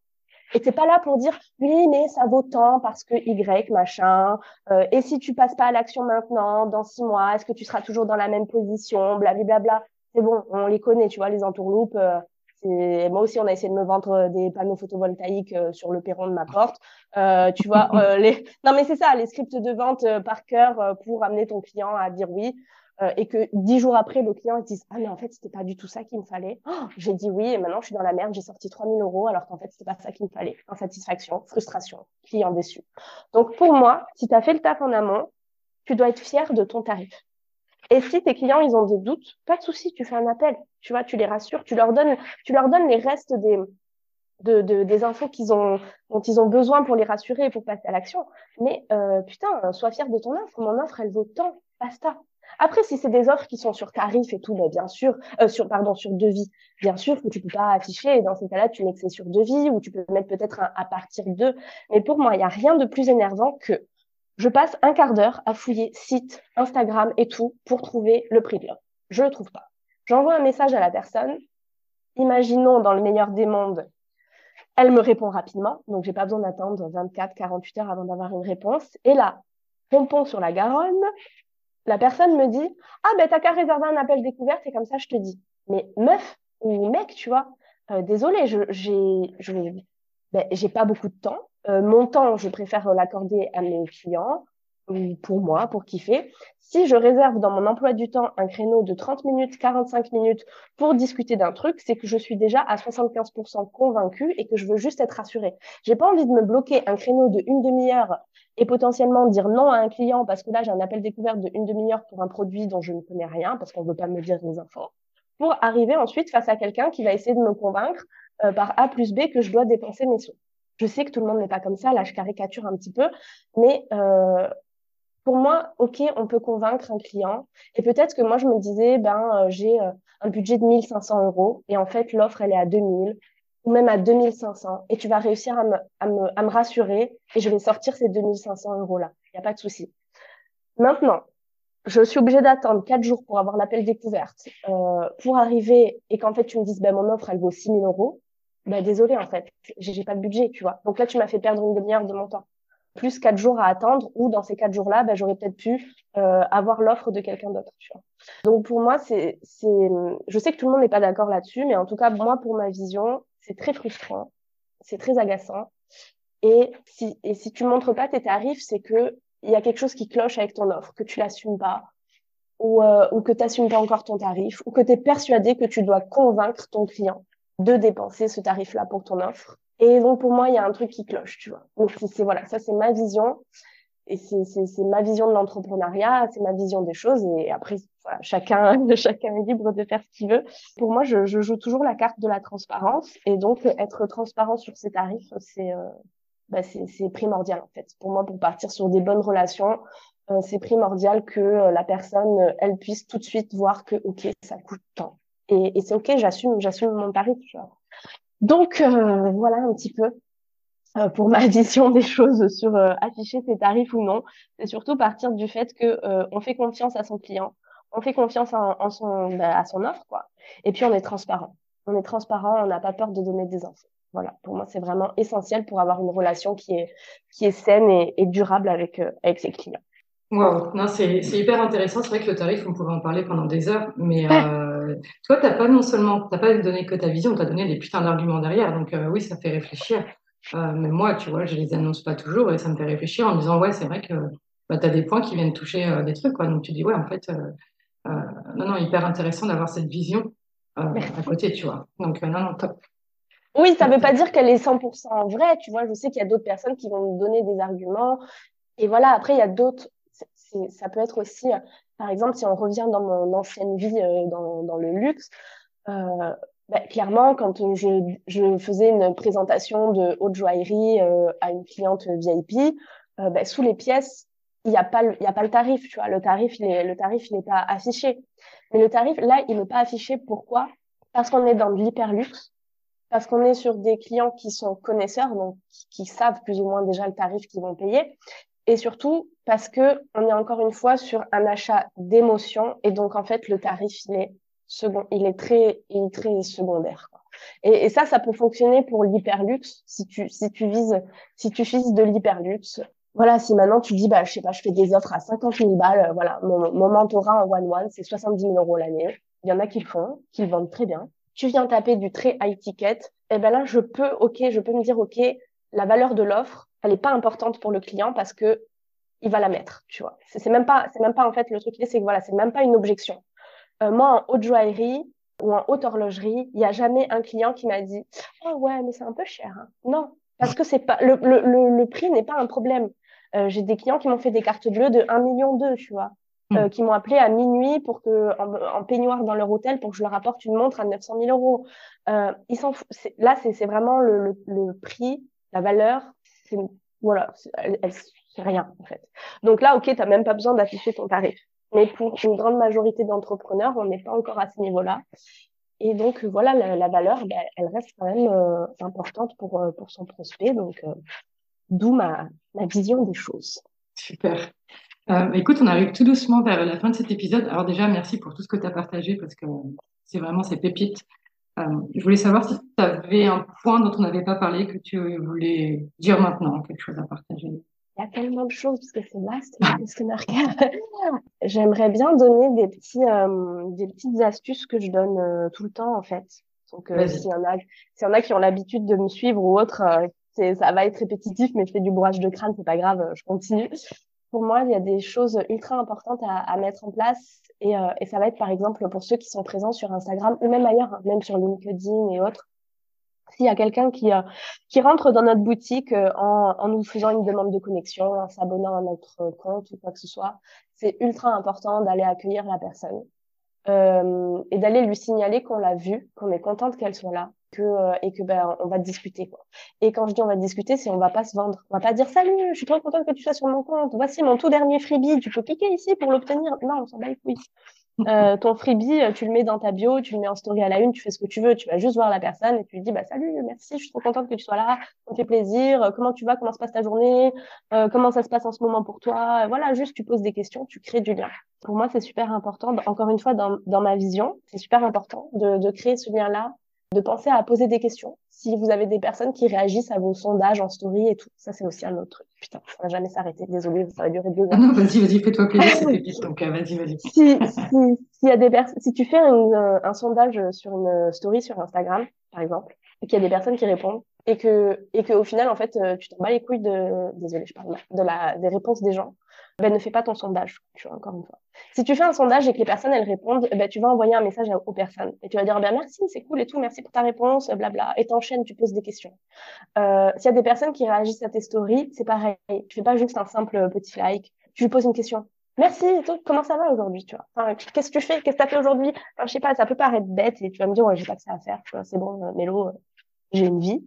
Et t'es pas là pour dire oui, mais ça vaut tant parce que Y, machin. Euh, et si tu passes pas à l'action maintenant, dans six mois, est-ce que tu seras toujours dans la même position, blablabla. C'est bon, on les connaît, tu vois, les entourloupes. Euh, moi aussi, on a essayé de me vendre des panneaux photovoltaïques euh, sur le perron de ma porte. Euh, tu vois, *laughs* euh, les... non mais c'est ça, les scripts de vente par cœur pour amener ton client à dire oui. et que dix jours après, le client il dise ah mais en fait c'était pas du tout ça qu'il me fallait. Oh, j'ai dit oui et maintenant je suis dans la merde, j'ai sorti 3000 euros alors qu'en fait c'était pas ça qu'il me fallait. Insatisfaction, frustration, client déçu. Donc pour moi, si tu as fait le taf en amont, tu dois être fier de ton tarif. Et si tes clients, ils ont des doutes, pas de souci, tu fais un appel, tu vois, tu les rassures, tu leur donnes, tu leur donnes les restes des, de, de, des infos qu'ils ont, dont ils ont besoin pour les rassurer et pour passer à l'action. Mais euh, putain, sois fier de ton offre. Mon offre, elle vaut tant, basta. Après, si c'est des offres qui sont sur tarif et tout, bah, bien sûr, euh, sur pardon, sur devis, bien sûr que tu peux pas afficher. Et dans ces cas-là, tu mets que c'est sur devis ou tu peux mettre peut-être un à partir de. Mais pour moi, il y a rien de plus énervant que je passe un quart d'heure à fouiller site, Instagram et tout pour trouver le prix de l'offre. Je le trouve pas. J'envoie un message à la personne. Imaginons dans le meilleur des mondes, elle me répond rapidement, donc j'ai pas besoin d'attendre 24, 48 heures avant d'avoir une réponse. Et là, pompon sur la Garonne, la personne me dit Ah, ben t'as qu'à réserver un appel découverte et comme ça je te dis. Mais meuf ou mec, tu vois, euh, désolé, je, ben, j'ai pas beaucoup de temps. Euh, mon temps, je préfère l'accorder à mes clients ou pour moi, pour kiffer. Si je réserve dans mon emploi du temps un créneau de 30 minutes, 45 minutes pour discuter d'un truc, c'est que je suis déjà à 75% convaincue et que je veux juste être rassurée. J'ai pas envie de me bloquer un créneau de une demi-heure et potentiellement dire non à un client parce que là, j'ai un appel découverte de une demi-heure pour un produit dont je ne connais rien parce qu'on veut pas me dire les infos pour arriver ensuite face à quelqu'un qui va essayer de me convaincre euh, par A plus B que je dois dépenser mes sous. Je sais que tout le monde n'est pas comme ça, là je caricature un petit peu, mais euh, pour moi, ok, on peut convaincre un client. Et peut-être que moi je me disais, ben euh, j'ai euh, un budget de 1500 euros et en fait l'offre elle est à 2000 ou même à 2500 et tu vas réussir à me, rassurer et je vais sortir ces 2500 euros là. Il n'y a pas de souci. Maintenant, je suis obligée d'attendre quatre jours pour avoir l'appel découverte, pour arriver et qu'en fait tu me dises, ben mon offre elle vaut 6000 euros bah désolé en fait, j'ai pas de budget, tu vois. Donc là, tu m'as fait perdre une demi-heure de mon temps. Plus quatre jours à attendre, ou dans ces quatre jours-là, bah, j'aurais peut-être pu euh, avoir l'offre de quelqu'un d'autre. Donc pour moi, c'est, c'est, je sais que tout le monde n'est pas d'accord là-dessus, mais en tout cas, moi, pour ma vision, c'est très frustrant, c'est très agaçant. Et si, et si tu montres pas tes tarifs, c'est que il y a quelque chose qui cloche avec ton offre, que tu l'assumes pas, ou, euh, ou que tu n'assumes pas encore ton tarif, ou que tu es persuadé que tu dois convaincre ton client de dépenser ce tarif-là pour ton offre. Et donc, pour moi, il y a un truc qui cloche, tu vois. Donc, c'est, voilà, ça, c'est ma vision. Et c'est, ma vision de l'entrepreneuriat, c'est ma vision des choses. Et après, chacun, *laughs* chacun est libre de faire ce qu'il veut. Pour moi, je, je, joue toujours la carte de la transparence. Et donc, être transparent sur ses tarifs, c'est, euh, bah, c'est primordial, en fait. Pour moi, pour partir sur des bonnes relations, euh, c'est primordial que euh, la personne, elle puisse tout de suite voir que, OK, ça coûte tant et, et c'est ok, j'assume, j'assume mon. Tu vois. Donc euh, voilà un petit peu euh, pour ma *laughs* vision des choses sur euh, afficher ses tarifs ou non. C'est surtout partir du fait que on fait confiance à son client, on fait confiance en, en son, bah, à son offre, quoi. Et puis on est transparent. On est transparent, on n'a pas peur de donner des infos. Voilà, pour moi, c'est vraiment essentiel pour avoir une relation qui est, qui est saine et, et durable avec, avec ses clients. Wow, non, c'est hyper intéressant. C'est vrai que le tarif, on pourrait en parler pendant des heures, mais euh, toi, t'as pas non seulement, t'as pas donné que ta vision, t'as donné des putains d'arguments derrière. Donc euh, oui, ça fait réfléchir. Euh, mais moi, tu vois, je les annonce pas toujours et ça me fait réfléchir en me disant ouais, c'est vrai que bah, tu as des points qui viennent toucher euh, des trucs, quoi. Donc tu dis ouais, en fait, non, non, hyper intéressant d'avoir cette vision à côté, tu vois. Donc non, non, top. Oui, ça veut pas dire qu'elle est 100% vraie, tu vois. Je sais qu'il y a d'autres personnes qui vont me donner des arguments. Et voilà, après, il y a d'autres ça peut être aussi, par exemple, si on revient dans mon ancienne vie euh, dans, le luxe, euh, bah, clairement, quand je, faisais une présentation de haute joaillerie euh, à une cliente VIP, bah, sous les pièces, il n'y a pas le, tarif, tu vois. Le tarif, le tarif, il n'est pas affiché. Mais le tarif, là, il n'est pas affiché. Pourquoi? Parce qu'on est dans de l'hyper luxe, parce qu'on est sur des clients qui sont connaisseurs, donc qui savent plus ou moins déjà le tarif qu'ils vont payer, et surtout parce que on est encore une fois sur un achat d'émotion et donc en fait le tarif il est second, il est très, il est très secondaire. Quoi. Et, ça, ça peut fonctionner pour l'hyperluxe si tu, si tu vises, si tu vises de l'hyperluxe. Voilà, si maintenant tu dis, bah, je sais pas, je fais des offres à 50 000 balles, euh, voilà, mon, mon mentorat en one-one, c'est 70 000 euros l'année. Il y en a qui le font, qui le vendent très bien. Tu viens taper du très high ticket, et eh ben là, je peux, ok, je peux me dire, ok, la valeur de l'offre, elle est pas importante pour le client parce que il va la mettre, tu vois. C'est même pas, c'est même pas en fait le truc, c'est que voilà, c'est même pas une objection. Euh, moi, en haute joaillerie ou en haute horlogerie, il y a jamais un client qui m'a dit, oh ouais, mais c'est un peu cher. Hein. Non, parce que c'est pas le, le, le, prix n'est pas un problème. Euh, J'ai des clients qui m'ont fait des cartes bleues de 1 million d'eux, tu vois. Euh, hmm. qui m'ont appelé à minuit pour que en, peignoir dans leur hôtel pour que je leur apporte une montre à 900 000 euros. Euh, ils s'en Là, c'est vraiment le, le, prix, la valeur. Voilà, c'est rien en fait. Donc là, ok, tu n'as même pas besoin d'afficher ton tarif. Mais pour une grande majorité d'entrepreneurs, on n'est pas encore à ce niveau-là. Et donc voilà, la, valeur, ben, elle reste quand même euh, importante pour, euh, pour son prospect. Donc euh, d'où ma, ma vision des choses. Super. écoute, on arrive tout doucement vers la fin de cet épisode. Alors déjà, merci pour tout ce que tu as partagé parce que c'est vraiment ces pépites. Je voulais savoir si tu avais un point dont on n'avait pas parlé que tu voulais dire maintenant, quelque chose à partager. Il y a tellement de choses parce que c'est vaste. *laughs* *laughs* J'aimerais bien donner des petits, euh, des petites astuces que je donne euh, tout le temps en fait. Donc euh, s'il y en a, s'il y en a qui ont l'habitude de me suivre ou autre, ça va être répétitif, mais je fais du bourrage de crâne, c'est pas grave, je continue. Pour moi, il y a des choses ultra importantes à, à mettre en place et, et ça va être par exemple pour ceux qui sont présents sur Instagram ou même ailleurs, hein, même sur LinkedIn et autres s'il y a quelqu'un qui, euh, qui rentre dans notre boutique euh, en, en, nous faisant une demande de connexion, en s'abonnant à notre compte ou quoi que ce soit, c'est ultra important d'aller accueillir la personne euh, et d'aller lui signaler qu'on l'a vue, qu'on est contente qu'elle soit là, que euh, et que ben on va discuter quoi. Et quand je dis on va discuter, c'est on va pas se vendre, on va pas dire salut, je suis trop contente que tu sois sur mon compte, voici mon tout dernier freebie, tu peux cliquer ici pour l'obtenir. Non, on s'en bat les couilles. *laughs* Euh, ton freebie, euh, tu le mets dans ta bio, tu le mets en story à la une, tu fais ce que tu veux, tu vas juste voir la personne et tu lui dis bah salut, merci, je suis trop contente que tu sois là, ça me fait plaisir, comment tu vas, comment se passe ta journée, comment ça se passe en ce moment pour toi, voilà, juste tu poses des questions, tu crées du lien. Pour moi, c'est super important, encore une fois, dans, dans ma vision, c'est super important de, de créer ce lien-là de penser à poser des questions. Si vous avez des personnes qui réagissent à vos sondages en story et tout, ça c'est aussi un autre truc. Putain, ça va jamais s'arrêter. Désolée, ça va durer deux heures. non, vas-y, vas-y, fais-toi plaisir, *laughs* c'est donc euh, vas-y, vas-y. Si, si, y a des si tu fais un, un sondage sur une story sur Instagram, par exemple, et qu'il y a des personnes qui répondent, et que, et que au final, en fait, euh, tu t'en bats les couilles de, désolée, je parle de la, des réponses des gens, ben, ne fais pas ton sondage, tu vois, encore une fois. Si tu fais un sondage et que les personnes, elles répondent, ben, tu vas envoyer un message aux personnes. Et tu vas dire, ben, merci, c'est cool et tout, merci pour ta réponse, blabla. Et t'enchaînes, tu poses des questions. Euh, S'il y a des personnes qui réagissent à tes stories, c'est pareil. Tu fais pas juste un simple petit like. Tu lui poses une question. Merci, comment ça va aujourd'hui, tu vois? Qu'est-ce que tu fais? Qu'est-ce que tu as fait aujourd'hui? Enfin, Je sais pas, ça peut paraître bête et tu vas me dire, ouais, j'ai pas que ça à faire, tu vois, c'est bon, euh, Mélo, euh, j'ai une vie.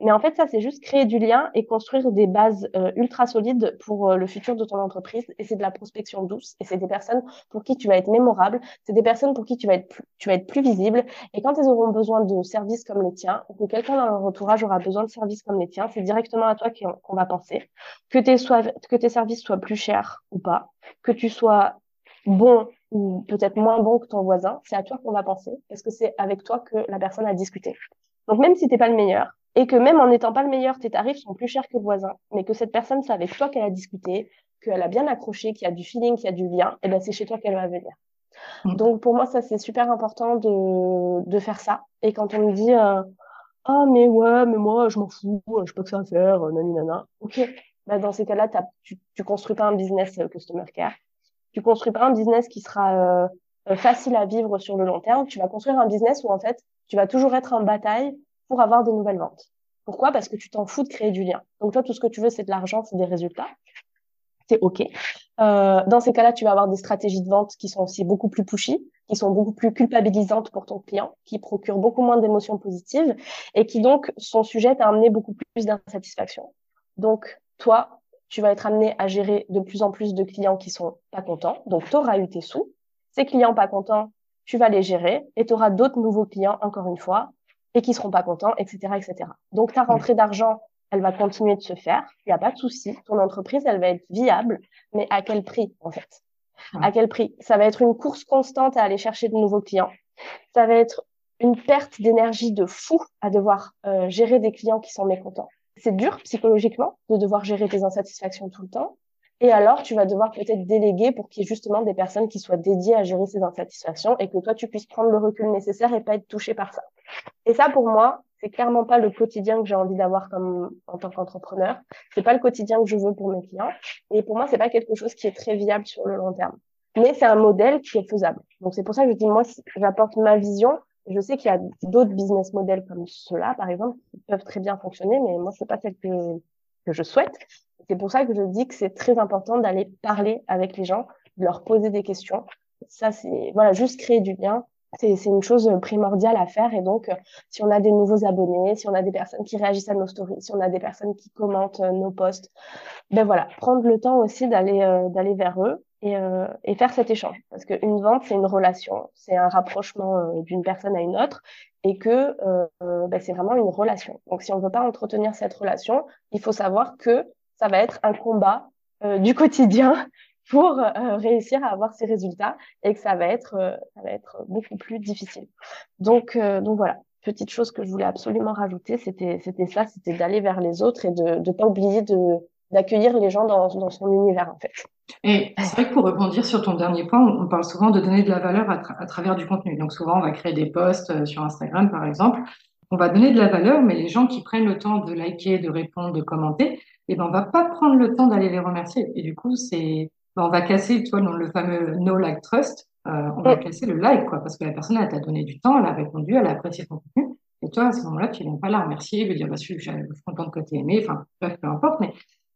Mais en fait, ça, c'est juste créer du lien et construire des bases euh, ultra solides pour euh, le futur de ton entreprise. Et c'est de la prospection douce. Et c'est des personnes pour qui tu vas être mémorable. C'est des personnes pour qui tu vas être plus, tu vas être plus visible. Et quand elles auront besoin de services comme les tiens, ou que quelqu'un dans leur entourage aura besoin de services comme les tiens, c'est directement à toi qu'on va penser. Que tes, que tes services soient plus chers ou pas, que tu sois bon ou peut-être moins bon que ton voisin, c'est à toi qu'on va penser, parce que c'est avec toi que la personne a discuté. Donc même si t'es pas le meilleur, et que même en n'étant pas le meilleur, tes tarifs sont plus chers que le voisin, mais que cette personne, c'est avec toi qu'elle a discuté, qu'elle a bien accroché, qu'il y a du feeling, qu'il y a du lien, et ben c'est chez toi qu'elle va venir. Mm. Donc pour moi, ça c'est super important de, de faire ça. Et quand on me dit euh, ah mais ouais, mais moi je m'en fous, je sais pas que ça à faire, euh, nani nana. Ok, bah, dans ces cas-là, tu, tu construis pas un business euh, customer care, tu construis pas un business qui sera euh, facile à vivre sur le long terme. Tu vas construire un business où en fait tu vas toujours être en bataille pour avoir de nouvelles ventes. Pourquoi? Parce que tu t'en fous de créer du lien. Donc toi, tout ce que tu veux, c'est de l'argent, c'est des résultats. C'est OK. Euh, dans ces cas-là, tu vas avoir des stratégies de vente qui sont aussi beaucoup plus pushy, qui sont beaucoup plus culpabilisantes pour ton client, qui procurent beaucoup moins d'émotions positives et qui donc sont sujettes à amener beaucoup plus d'insatisfaction. Donc toi, tu vas être amené à gérer de plus en plus de clients qui sont pas contents. Donc tu eu tes sous. Ces clients pas contents, tu vas les gérer et tu auras d'autres nouveaux clients, encore une fois, et qui seront pas contents, etc., etc. Donc, ta rentrée d'argent, elle va continuer de se faire. Il n'y a pas de souci. Ton entreprise, elle va être viable, mais à quel prix, en fait? À quel prix? Ça va être une course constante à aller chercher de nouveaux clients. Ça va être une perte d'énergie de fou à devoir euh, gérer des clients qui sont mécontents. C'est dur psychologiquement de devoir gérer tes insatisfactions tout le temps. Et alors, tu vas devoir peut-être déléguer pour qu'il y ait justement des personnes qui soient dédiées à gérer ces insatisfactions et que toi, tu puisses prendre le recul nécessaire et pas être touché par ça. Et ça, pour moi, c'est clairement pas le quotidien que j'ai envie d'avoir comme en tant qu'entrepreneur. C'est pas le quotidien que je veux pour mes clients. Et pour moi, c'est pas quelque chose qui est très viable sur le long terme. Mais c'est un modèle qui est faisable. Donc c'est pour ça que je dis moi, j'apporte ma vision. Je sais qu'il y a d'autres business models comme ceux-là, par exemple, qui peuvent très bien fonctionner, mais moi, c'est pas celle que, que je souhaite. C'est pour ça que je dis que c'est très important d'aller parler avec les gens, de leur poser des questions. Ça, c'est voilà, juste créer du lien. C'est une chose primordiale à faire. Et donc, si on a des nouveaux abonnés, si on a des personnes qui réagissent à nos stories, si on a des personnes qui commentent euh, nos posts, ben voilà, prendre le temps aussi d'aller euh, vers eux et, euh, et, faire cet échange. Parce qu'une vente, c'est une relation, c'est un rapprochement d'une personne à une autre et que ben, c'est vraiment une relation. Donc, si on ne veut pas entretenir cette relation, il faut savoir que ça va être un combat euh, du quotidien *laughs* pour euh, réussir à avoir ces résultats et que ça va être, euh, ça va être beaucoup plus difficile. Donc, donc voilà, petite chose que je voulais absolument rajouter, c'était, c'était ça, c'était d'aller vers les autres et de ne pas oublier de, d'accueillir les gens dans, dans son univers en fait. Et c'est vrai que pour rebondir sur ton dernier point, on parle souvent de donner de la valeur à, à travers du contenu. Donc souvent, on va créer des posts sur Instagram, par exemple. On va donner de la valeur, mais les gens qui prennent le temps de liker, de répondre, de commenter, et ben on va pas prendre le temps d'aller les remercier. Et du coup, c'est, ben, on va casser, toi, dans le fameux no like trust, euh, on va casser le like, quoi, parce que la personne, elle t'a donné du temps, elle a répondu, elle a apprécié ton contenu. Et toi, à ce moment-là, tu viens pas la remercier, lui dire, bah, je suis, je suis contente que tu aimé, enfin, bref, peu importe, mais,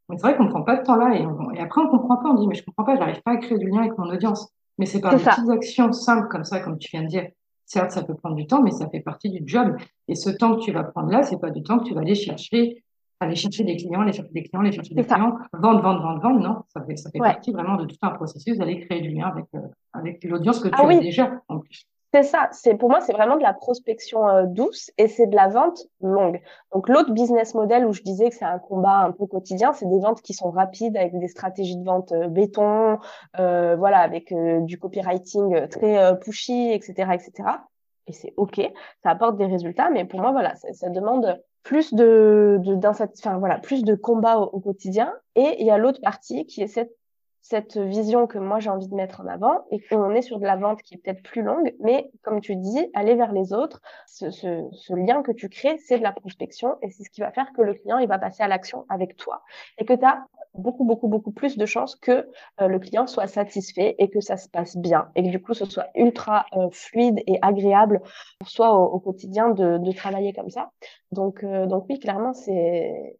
c'est vrai qu'on prend pas de temps là, et, et après, on comprend pas, on dit, mais je comprends pas, j'arrive pas à créer du lien avec mon audience. Mais c'est par des petites actions simples comme ça, comme tu viens de dire. Certes, ça peut prendre du temps, mais ça fait partie du job. Et ce temps que tu vas prendre là, c'est pas du temps que tu vas aller chercher aller chercher des clients, aller chercher des clients, aller chercher des clients, vendre, vendre, vendre, vendre. Non, ça fait, ça fait partie vraiment de tout un processus d'aller créer du lien avec, euh, avec l'audience que tu ah as déjà en plus. C'est ça. C'est pour moi, c'est vraiment de la prospection euh, douce et c'est de la vente longue. Donc l'autre business model où je disais que c'est un combat un peu quotidien, c'est des ventes qui sont rapides avec des stratégies de vente euh, béton, voilà, avec du copywriting très pushy, etc., etc. Et c'est ok, ça apporte des résultats, mais pour moi, voilà, ça, ça demande plus de, de enfin, voilà, plus de combat au, quotidien. Et il y a l'autre partie qui est cette, cette vision que moi j'ai envie de mettre en avant et qu'on est sur de la vente qui est peut-être plus longue, mais comme tu dis, aller vers les autres, ce, ce, ce lien que tu crées, c'est de la prospection et c'est ce qui va faire que le client, il va passer à l'action avec toi et que tu as beaucoup, beaucoup, beaucoup plus de chances que euh, le client soit satisfait et que ça se passe bien et que du coup, ce soit ultra euh, fluide et agréable pour soi au, quotidien de, de, travailler comme ça. Donc, euh, donc oui, clairement, c'est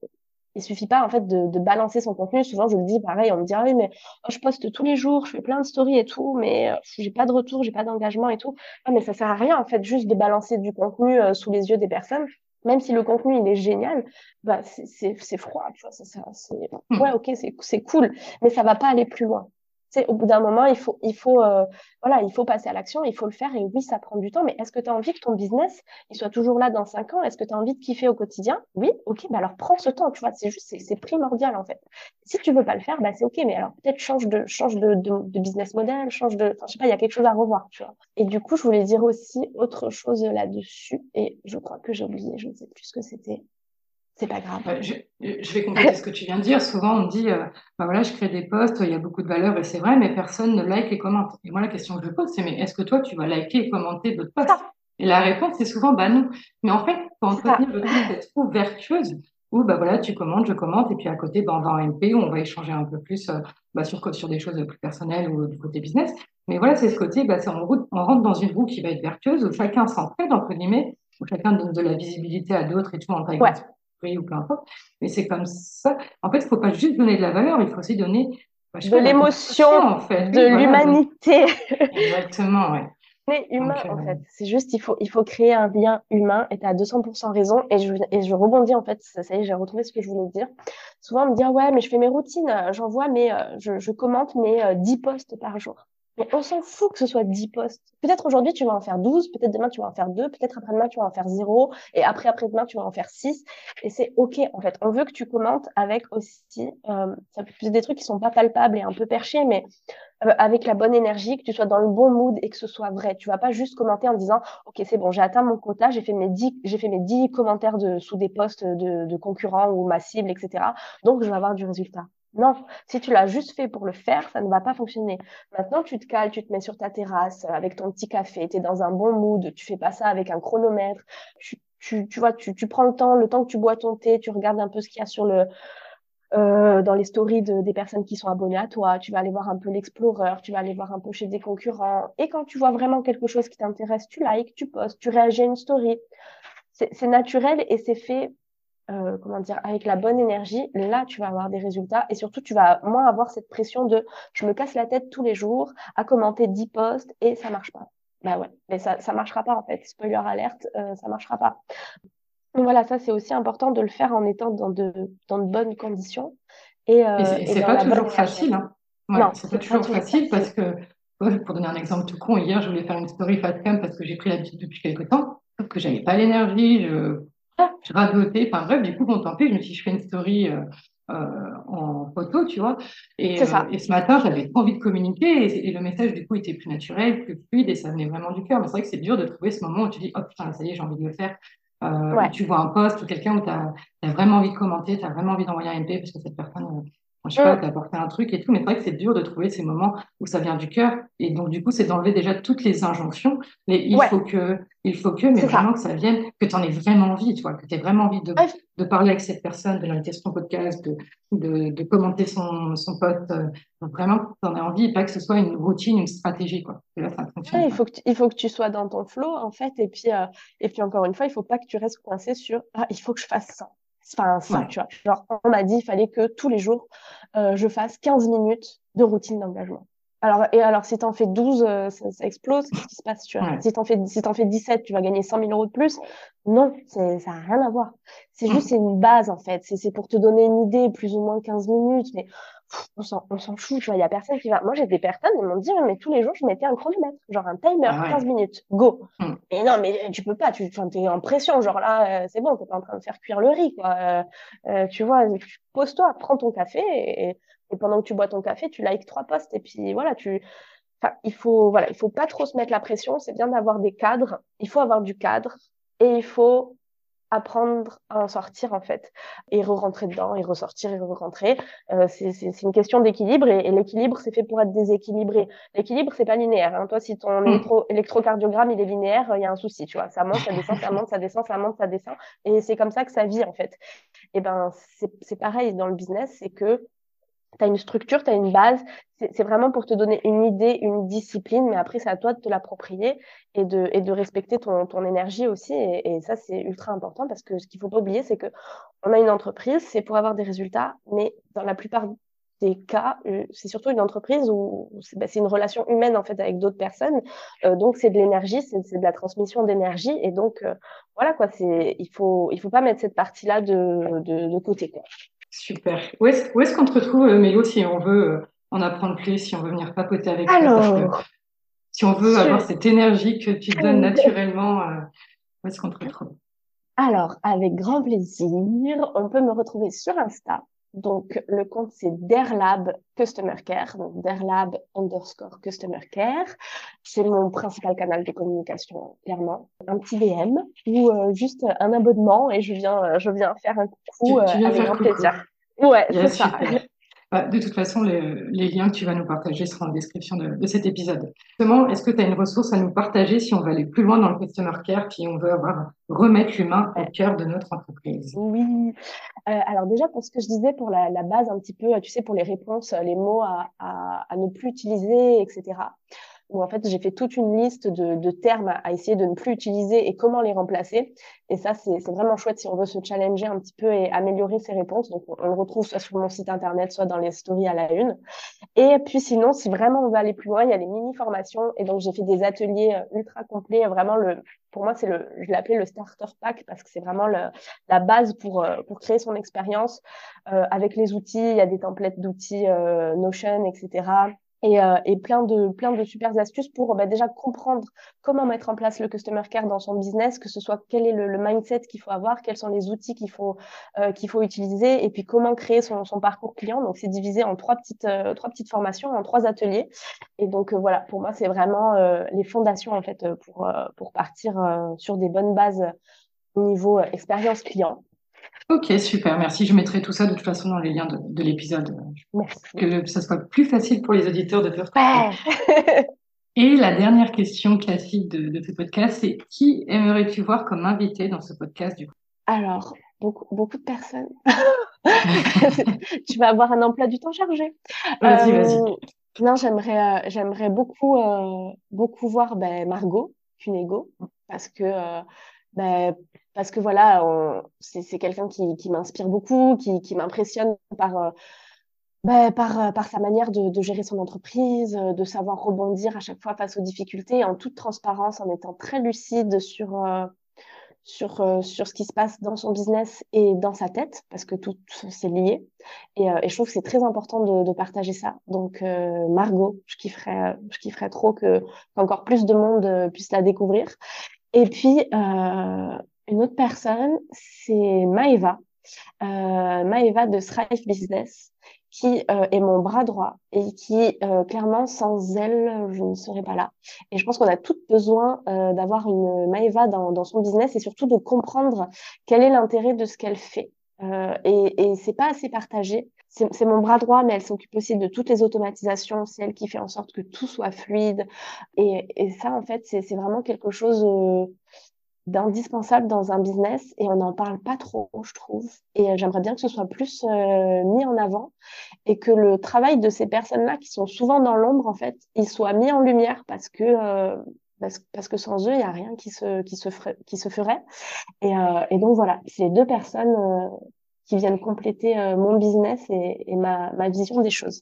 il suffit pas en fait de, de, balancer son contenu. Souvent, je le dis pareil, on me dit ah oui mais oh, je poste tous les jours, je fais plein de stories et tout, mais j'ai pas de retour, j'ai pas d'engagement et tout. Ah, mais ça sert à rien en fait juste de balancer du contenu sous les yeux des personnes même si le contenu il est génial, bah c'est froid, tu vois, ça, ça c'est hmm. ouais ok c'est cool, mais ça va pas aller plus loin c'est au bout d'un moment, il faut, il faut, euh, voilà, il faut passer à l'action, il faut le faire. Et oui, ça prend du temps. Mais est-ce que tu as envie que ton business, il soit toujours là dans cinq ans? Est-ce que tu as envie de kiffer au quotidien? Oui, ok. Bah alors prends ce temps. Tu vois, c'est juste, c'est primordial en fait. Si tu veux pas le faire, bah c'est ok. Mais alors peut-être change de, change de, de, business model, change de, enfin, je sais pas, il y a quelque chose à revoir. Tu vois. Et du coup, je voulais dire aussi autre chose là-dessus. Et je crois que j'ai oublié. Je ne sais plus ce que c'était c'est pas grave. Je, je, vais compléter ce que tu viens de dire. Souvent, on me dit, euh, bah voilà, je crée des posts, il y a beaucoup de valeur et c'est vrai, mais personne ne like et commente. Et moi, la question que je pose, c'est, mais est-ce que toi, tu vas liker et commenter d'autres posts Et la réponse, c'est souvent, bah non. Mais en fait, pour entretenir le truc d'être trop vertueuse, où bah voilà, tu commentes, je commente, et puis à côté, bah, on va en MP, où on va échanger un peu plus euh, bah, sur, sur des choses plus personnelles ou du côté business. Mais voilà, c'est ce côté, bah, on, on rentre dans une roue qui va être vertueuse, où chacun s'entraide, entre guillemets, où chacun donne de la visibilité à d'autres et tout en taille ou peu importe. Mais c'est comme ça. En fait, il ne faut pas juste donner de la valeur, il faut aussi donner bah, de l'émotion, en fait. de l'humanité. Exactement, ouais. C'est humain, en euh, fait. C'est juste, il faut, il faut créer un lien humain et tu as 200% raison. Et je, et je rebondis, en fait, ça, ça y est, j'ai retrouvé ce que je voulais dire. Souvent, on me dit, ah ouais, mais je fais mes routines, j'envoie, mais euh, je, je commente mes 10 euh, posts par jour. On s'en fout que ce soit 10 posts. Peut-être aujourd'hui, tu vas en faire 12, peut-être demain, tu vas en faire 2, peut-être après-demain, tu vas en faire 0, et après, après-demain, tu vas en faire 6. Et c'est OK, en fait. On veut que tu commentes avec aussi, euh, ça peut des trucs qui sont pas palpables et un peu perchés, mais euh, avec la bonne énergie, que tu sois dans le bon mood et que ce soit vrai. Tu vas pas juste commenter en disant, OK, c'est bon, j'ai atteint mon quota, j'ai fait mes 10, j'ai fait mes 10 commentaires de, sous des posts de, de concurrents ou ma cible, etc. Donc, je vais avoir du résultat. Non, si tu l'as juste fait pour le faire, ça ne va pas fonctionner. Maintenant, tu te cales, tu te mets sur ta terrasse euh, avec ton petit café, tu es dans un bon mood, tu fais pas ça avec un chronomètre. Tu, tu, tu vois, tu, prends le temps, le temps que tu bois ton thé, tu regardes un peu ce qu'il y a sur le, euh, dans les stories de, des personnes qui sont abonnées à toi, tu vas aller voir un peu l'explorer, tu vas aller voir un peu chez des concurrents. Et quand tu vois vraiment quelque chose qui t'intéresse, tu likes, tu postes, tu réagis à une story. C'est naturel et c'est fait euh, comment dire, avec la bonne énergie, là, tu vas avoir des résultats et surtout, tu vas moins avoir cette pression de je me casse la tête tous les jours à commenter 10 posts et ça marche pas. Bah ouais, mais ça, ça marchera pas en fait. Spoiler alerte, euh, ça marchera pas. Donc voilà, ça, c'est aussi important de le faire en étant dans de, dans de bonnes conditions. Et, euh, c'est pas toujours facile. Hein. non, c'est pas toujours facile, parce que, pour donner un exemple tout con, hier, je voulais faire une story fat cam parce que j'ai pris l'habitude depuis quelques temps, sauf que j'avais pas l'énergie, je je radotais, enfin bref, du coup, pis, je me suis dit, je fais une story euh, euh, en photo, tu vois. Et, euh, et ce matin, j'avais envie de communiquer et, le message, du coup, était plus naturel, plus fluide et ça venait vraiment du cœur. Mais c'est vrai que c'est dur de trouver ce moment où tu dis, oh putain, ça y est, j'ai envie de le faire. Tu vois un post ou quelqu'un où tu as, vraiment envie de commenter, tu as vraiment envie d'envoyer un MP parce que cette personne je sais pas, mm. t'apporter un truc et tout, mais c'est vrai que c'est dur de trouver ces moments où ça vient du cœur. Et donc, du coup, c'est d'enlever déjà toutes les injonctions. Mais il faut que, il faut que, mais vraiment que ça vienne, que tu en aies vraiment envie, tu vois, que tu aies vraiment envie de, de parler avec cette personne, de l'inviter sur ton podcast, de, de, de commenter son, son pote. Euh, vraiment, que tu en aies envie et pas que ce soit une routine, une stratégie, quoi. là, ça fonctionne. il, faut que tu, il faut que tu sois dans ton flow, en fait. Et puis, euh, et puis encore une fois, il faut pas que tu restes coincé sur, ah, il faut que je fasse ça. Enfin, ça, tu vois. Genre, on m'a dit, il fallait que tous les jours, euh, je fasse 15 minutes de routine d'engagement. Alors, et alors, si t'en fais 12, euh, ça, ça, explose. Qu'est-ce qui se passe, tu vois? Si t'en fais, si t'en fais 17, tu vas gagner 100 000 euros de plus. Non, c'est, ça n'a rien à voir. C'est mm. juste, c'est une base, en fait. C'est, c'est pour te donner une idée, plus ou moins 15 minutes. Mais on s'en, on s'en fout, tu vois. Il y a personne qui va. Moi, j'ai des personnes, ils m'ont dit, mais tous les jours, je mettais un chronomètre, genre un timer, 15 ah minutes, go. Mm. Et non, mais tu peux pas, tu es en pression, genre là, euh, c'est bon, t'es pas en train de faire cuire le riz, quoi. Euh, euh tu vois, pose-toi, prends ton café et, et, pendant que tu bois ton café, tu likes trois posts et puis voilà, tu. Enfin, il faut, voilà, il faut pas trop se mettre la pression. C'est bien d'avoir des cadres. Il faut avoir du cadre et il faut apprendre à en sortir en fait et re-rentrer dedans et ressortir et re-rentrer euh, c'est une question d'équilibre et, l'équilibre c'est fait pour être déséquilibré l'équilibre c'est pas linéaire hein. toi si ton mm. électrocardiogramme il est linéaire il y a un souci tu vois ça monte ça descend ça monte ça descend ça monte ça descend et c'est comme ça que ça vit en fait et ben c'est pareil dans le business c'est que tu as une structure, tu as une base. C'est vraiment pour te donner une idée, une discipline, mais après, c'est à toi de te l'approprier et de, et de respecter ton, ton énergie aussi. Et, ça, c'est ultra important parce que ce qu'il faut pas oublier, c'est que on a une entreprise, c'est pour avoir des résultats, mais dans la plupart des cas, euh, c'est surtout une entreprise où bah, c'est une relation humaine en fait avec d'autres personnes. Euh, donc c'est de l'énergie, c'est de la transmission d'énergie et donc euh, voilà quoi. Il faut il faut pas mettre cette partie là de, de, de côté quoi. Super. Où est-ce qu'on te retrouve, euh, Mélo, si on veut euh, en apprendre plus, si on veut venir papoter avec toi? Si on veut avoir cette énergie que tu donnes naturellement, euh, où est-ce qu'on te retrouve? Alors, avec grand plaisir, on peut me retrouver sur Insta. Donc, le compte, c'est Derlab Customer Care, donc Derlab underscore Customer Care. C'est mon principal canal de communication, clairement. Un petit DM ou juste un abonnement et je viens, je viens faire un coucou avec grand plaisir. Ouais, c'est ça. *laughs* Bah, de toute façon, les, liens que tu vas nous partager seront en description de, cet épisode. Justement, est-ce que tu as une ressource à nous partager si on veut aller plus loin dans le customer care, puis on veut avoir, remettre l'humain au cœur de notre entreprise? Oui. Euh, alors déjà, pour ce que je disais, pour la, base un petit peu, tu sais, pour les réponses, les mots à, à ne plus utiliser, etc où en fait j'ai fait toute une liste de, de, termes à essayer de ne plus utiliser et comment les remplacer. Et ça, c'est vraiment chouette si on veut se challenger un petit peu et améliorer ses réponses. Donc, on, le retrouve soit sur mon site internet, soit dans les stories à la une. Et puis sinon, si vraiment on veut aller plus loin, il y a les mini-formations. Et donc, j'ai fait des ateliers euh, ultra complets. Vraiment, le, pour moi, c'est le, je l'appelais le starter pack parce que c'est vraiment le, la base pour, euh, pour créer son expérience euh, avec les outils. Il y a des templates d'outils euh, Notion, etc et, euh, et, plein de plein de super astuces pour bah, déjà comprendre comment mettre en place le customer care dans son business, que ce soit quel est le, mindset qu'il faut avoir, quels sont les outils qu'il faut euh, qu'il faut utiliser, et puis comment créer son, son parcours client. Donc c'est divisé en trois petites euh, trois petites formations, en trois ateliers. Et donc voilà, pour moi c'est vraiment les fondations en fait pour pour partir sur des bonnes bases au niveau expérience client. Ok, super, merci. Je mettrai tout ça de toute façon dans les liens de, l'épisode. Que ça soit plus facile pour les auditeurs de faire ouais. Et la dernière question classique de, de ce podcast, c'est qui aimerais-tu voir comme invité dans ce podcast du coup? Alors, beaucoup, beaucoup de personnes. *laughs* tu vas avoir un emploi du temps chargé. Vas-y, vas-y. Euh, non, j'aimerais, euh, j'aimerais beaucoup, euh, beaucoup voir ben, Margot Cunego parce que ben, parce que voilà, c'est quelqu'un qui, m'inspire beaucoup, qui, m'impressionne par, euh, par, euh, par sa manière de, gérer son entreprise, euh, de savoir rebondir à chaque fois face aux difficultés, en toute transparence, en étant très lucide sur, sur, ce qui se passe dans son business et dans sa tête, parce que tout, c'est lié. Et, je trouve que c'est très important de, partager ça. Donc, Margot, je kifferais, je kifferais trop que qu'encore plus de monde puisse la découvrir. Et puis, une autre personne, c'est Maeva, euh, Maeva de Thrive Business, qui euh, est mon bras droit et qui, euh, clairement, sans elle, je ne serais pas là. Et je pense qu'on a toutes besoin d'avoir une Maeva dans, son business et surtout de comprendre quel est l'intérêt de ce qu'elle fait. Et, et c'est pas assez partagé. C'est mon bras droit, mais elle s'occupe aussi de toutes les automatisations. C'est elle qui fait en sorte que tout soit fluide. Et, et ça, en fait, c'est vraiment quelque chose d'indispensable dans un business et on n'en parle pas trop, je trouve. Et euh, j'aimerais bien que ce soit plus euh, mis en avant et que le travail de ces personnes-là qui sont souvent dans l'ombre, en fait, il soit mis en lumière parce que euh, parce, que sans eux, il n'y a rien qui se qui se ferait, qui se ferait. Et, et donc voilà, c'est deux personnes qui viennent compléter mon business et, et ma, ma vision des choses.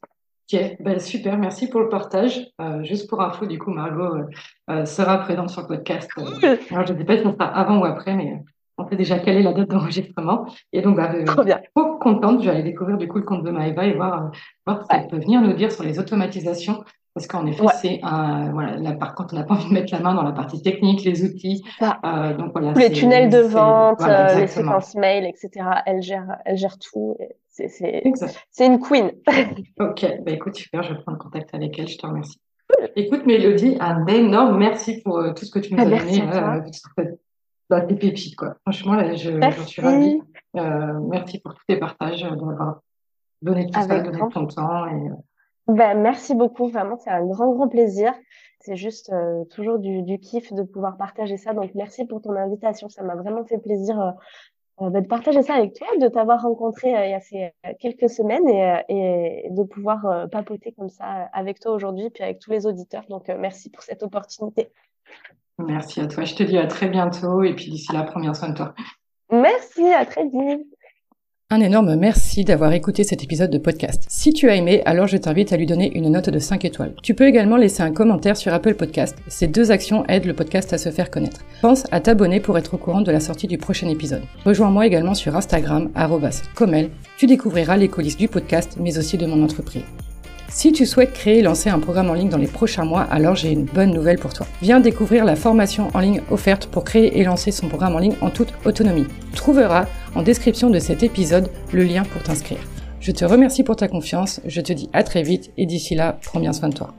Ok, ben super, merci pour le partage. Euh, juste pour info, du coup, Margot euh, euh sera présente sur le podcast. Euh, alors, je ne sais pas si on sera avant ou après, mais on sait déjà quelle est la date d'enregistrement. Et donc, bah, trop, bien. trop contente. Je vais aller découvrir du coup le compte de Maëva et voir, voir ce qu'elle peut venir nous dire sur les automatisations. Parce qu'en effet, c'est un, voilà, là, par contre, on n'a pas envie de mettre la main dans la partie technique, les outils. donc voilà. Les tunnels de vente, les séquences mail, etc. Elle gère, elle gère tout. C'est une queen. *laughs* ok, bah écoute, super, je vais prendre contact avec elle, je te remercie. Écoute, Mélodie, un énorme merci pour euh, tout ce que tu nous as bah, donné. Euh, bah, des pépites, quoi. Franchement, là, je, suis ravie. Euh, merci pour tous tes partages, euh, d'avoir donné tout ça, donné ton temps. Et, ben, merci beaucoup, vraiment, c'est un grand, grand plaisir. C'est juste toujours du, du kiff de pouvoir partager ça. Donc, merci pour ton invitation. Ça m'a vraiment fait plaisir euh, bah, de partager ça avec toi, de t'avoir rencontré euh, il y a ces, euh, quelques semaines et, et de pouvoir papoter comme ça avec toi aujourd'hui, puis avec tous les auditeurs. Donc, merci pour cette opportunité. Merci à toi. Je te dis à très bientôt et puis d'ici là, prends bien soin de toi. Merci, à très vite. Un énorme merci d'avoir écouté cet épisode de podcast. Si tu as aimé, alors je t'invite à lui donner une note de 5 étoiles. Tu peux également laisser un commentaire sur Apple Podcast. Ces deux actions aident le podcast à se faire connaître. Pense à t'abonner pour être au courant de la sortie du prochain épisode. Rejoins-moi également sur Instagram, comel. Tu découvriras les coulisses du podcast, mais aussi de mon entreprise. Si tu souhaites créer et lancer un programme en ligne dans les prochains mois, alors j'ai une bonne nouvelle pour toi. Viens découvrir la formation en ligne offerte pour créer et lancer son programme en ligne en toute autonomie. Tu trouveras en description de cet épisode le lien pour t'inscrire. Je te remercie pour ta confiance, je te dis à très vite et d'ici là, prends bien soin de toi.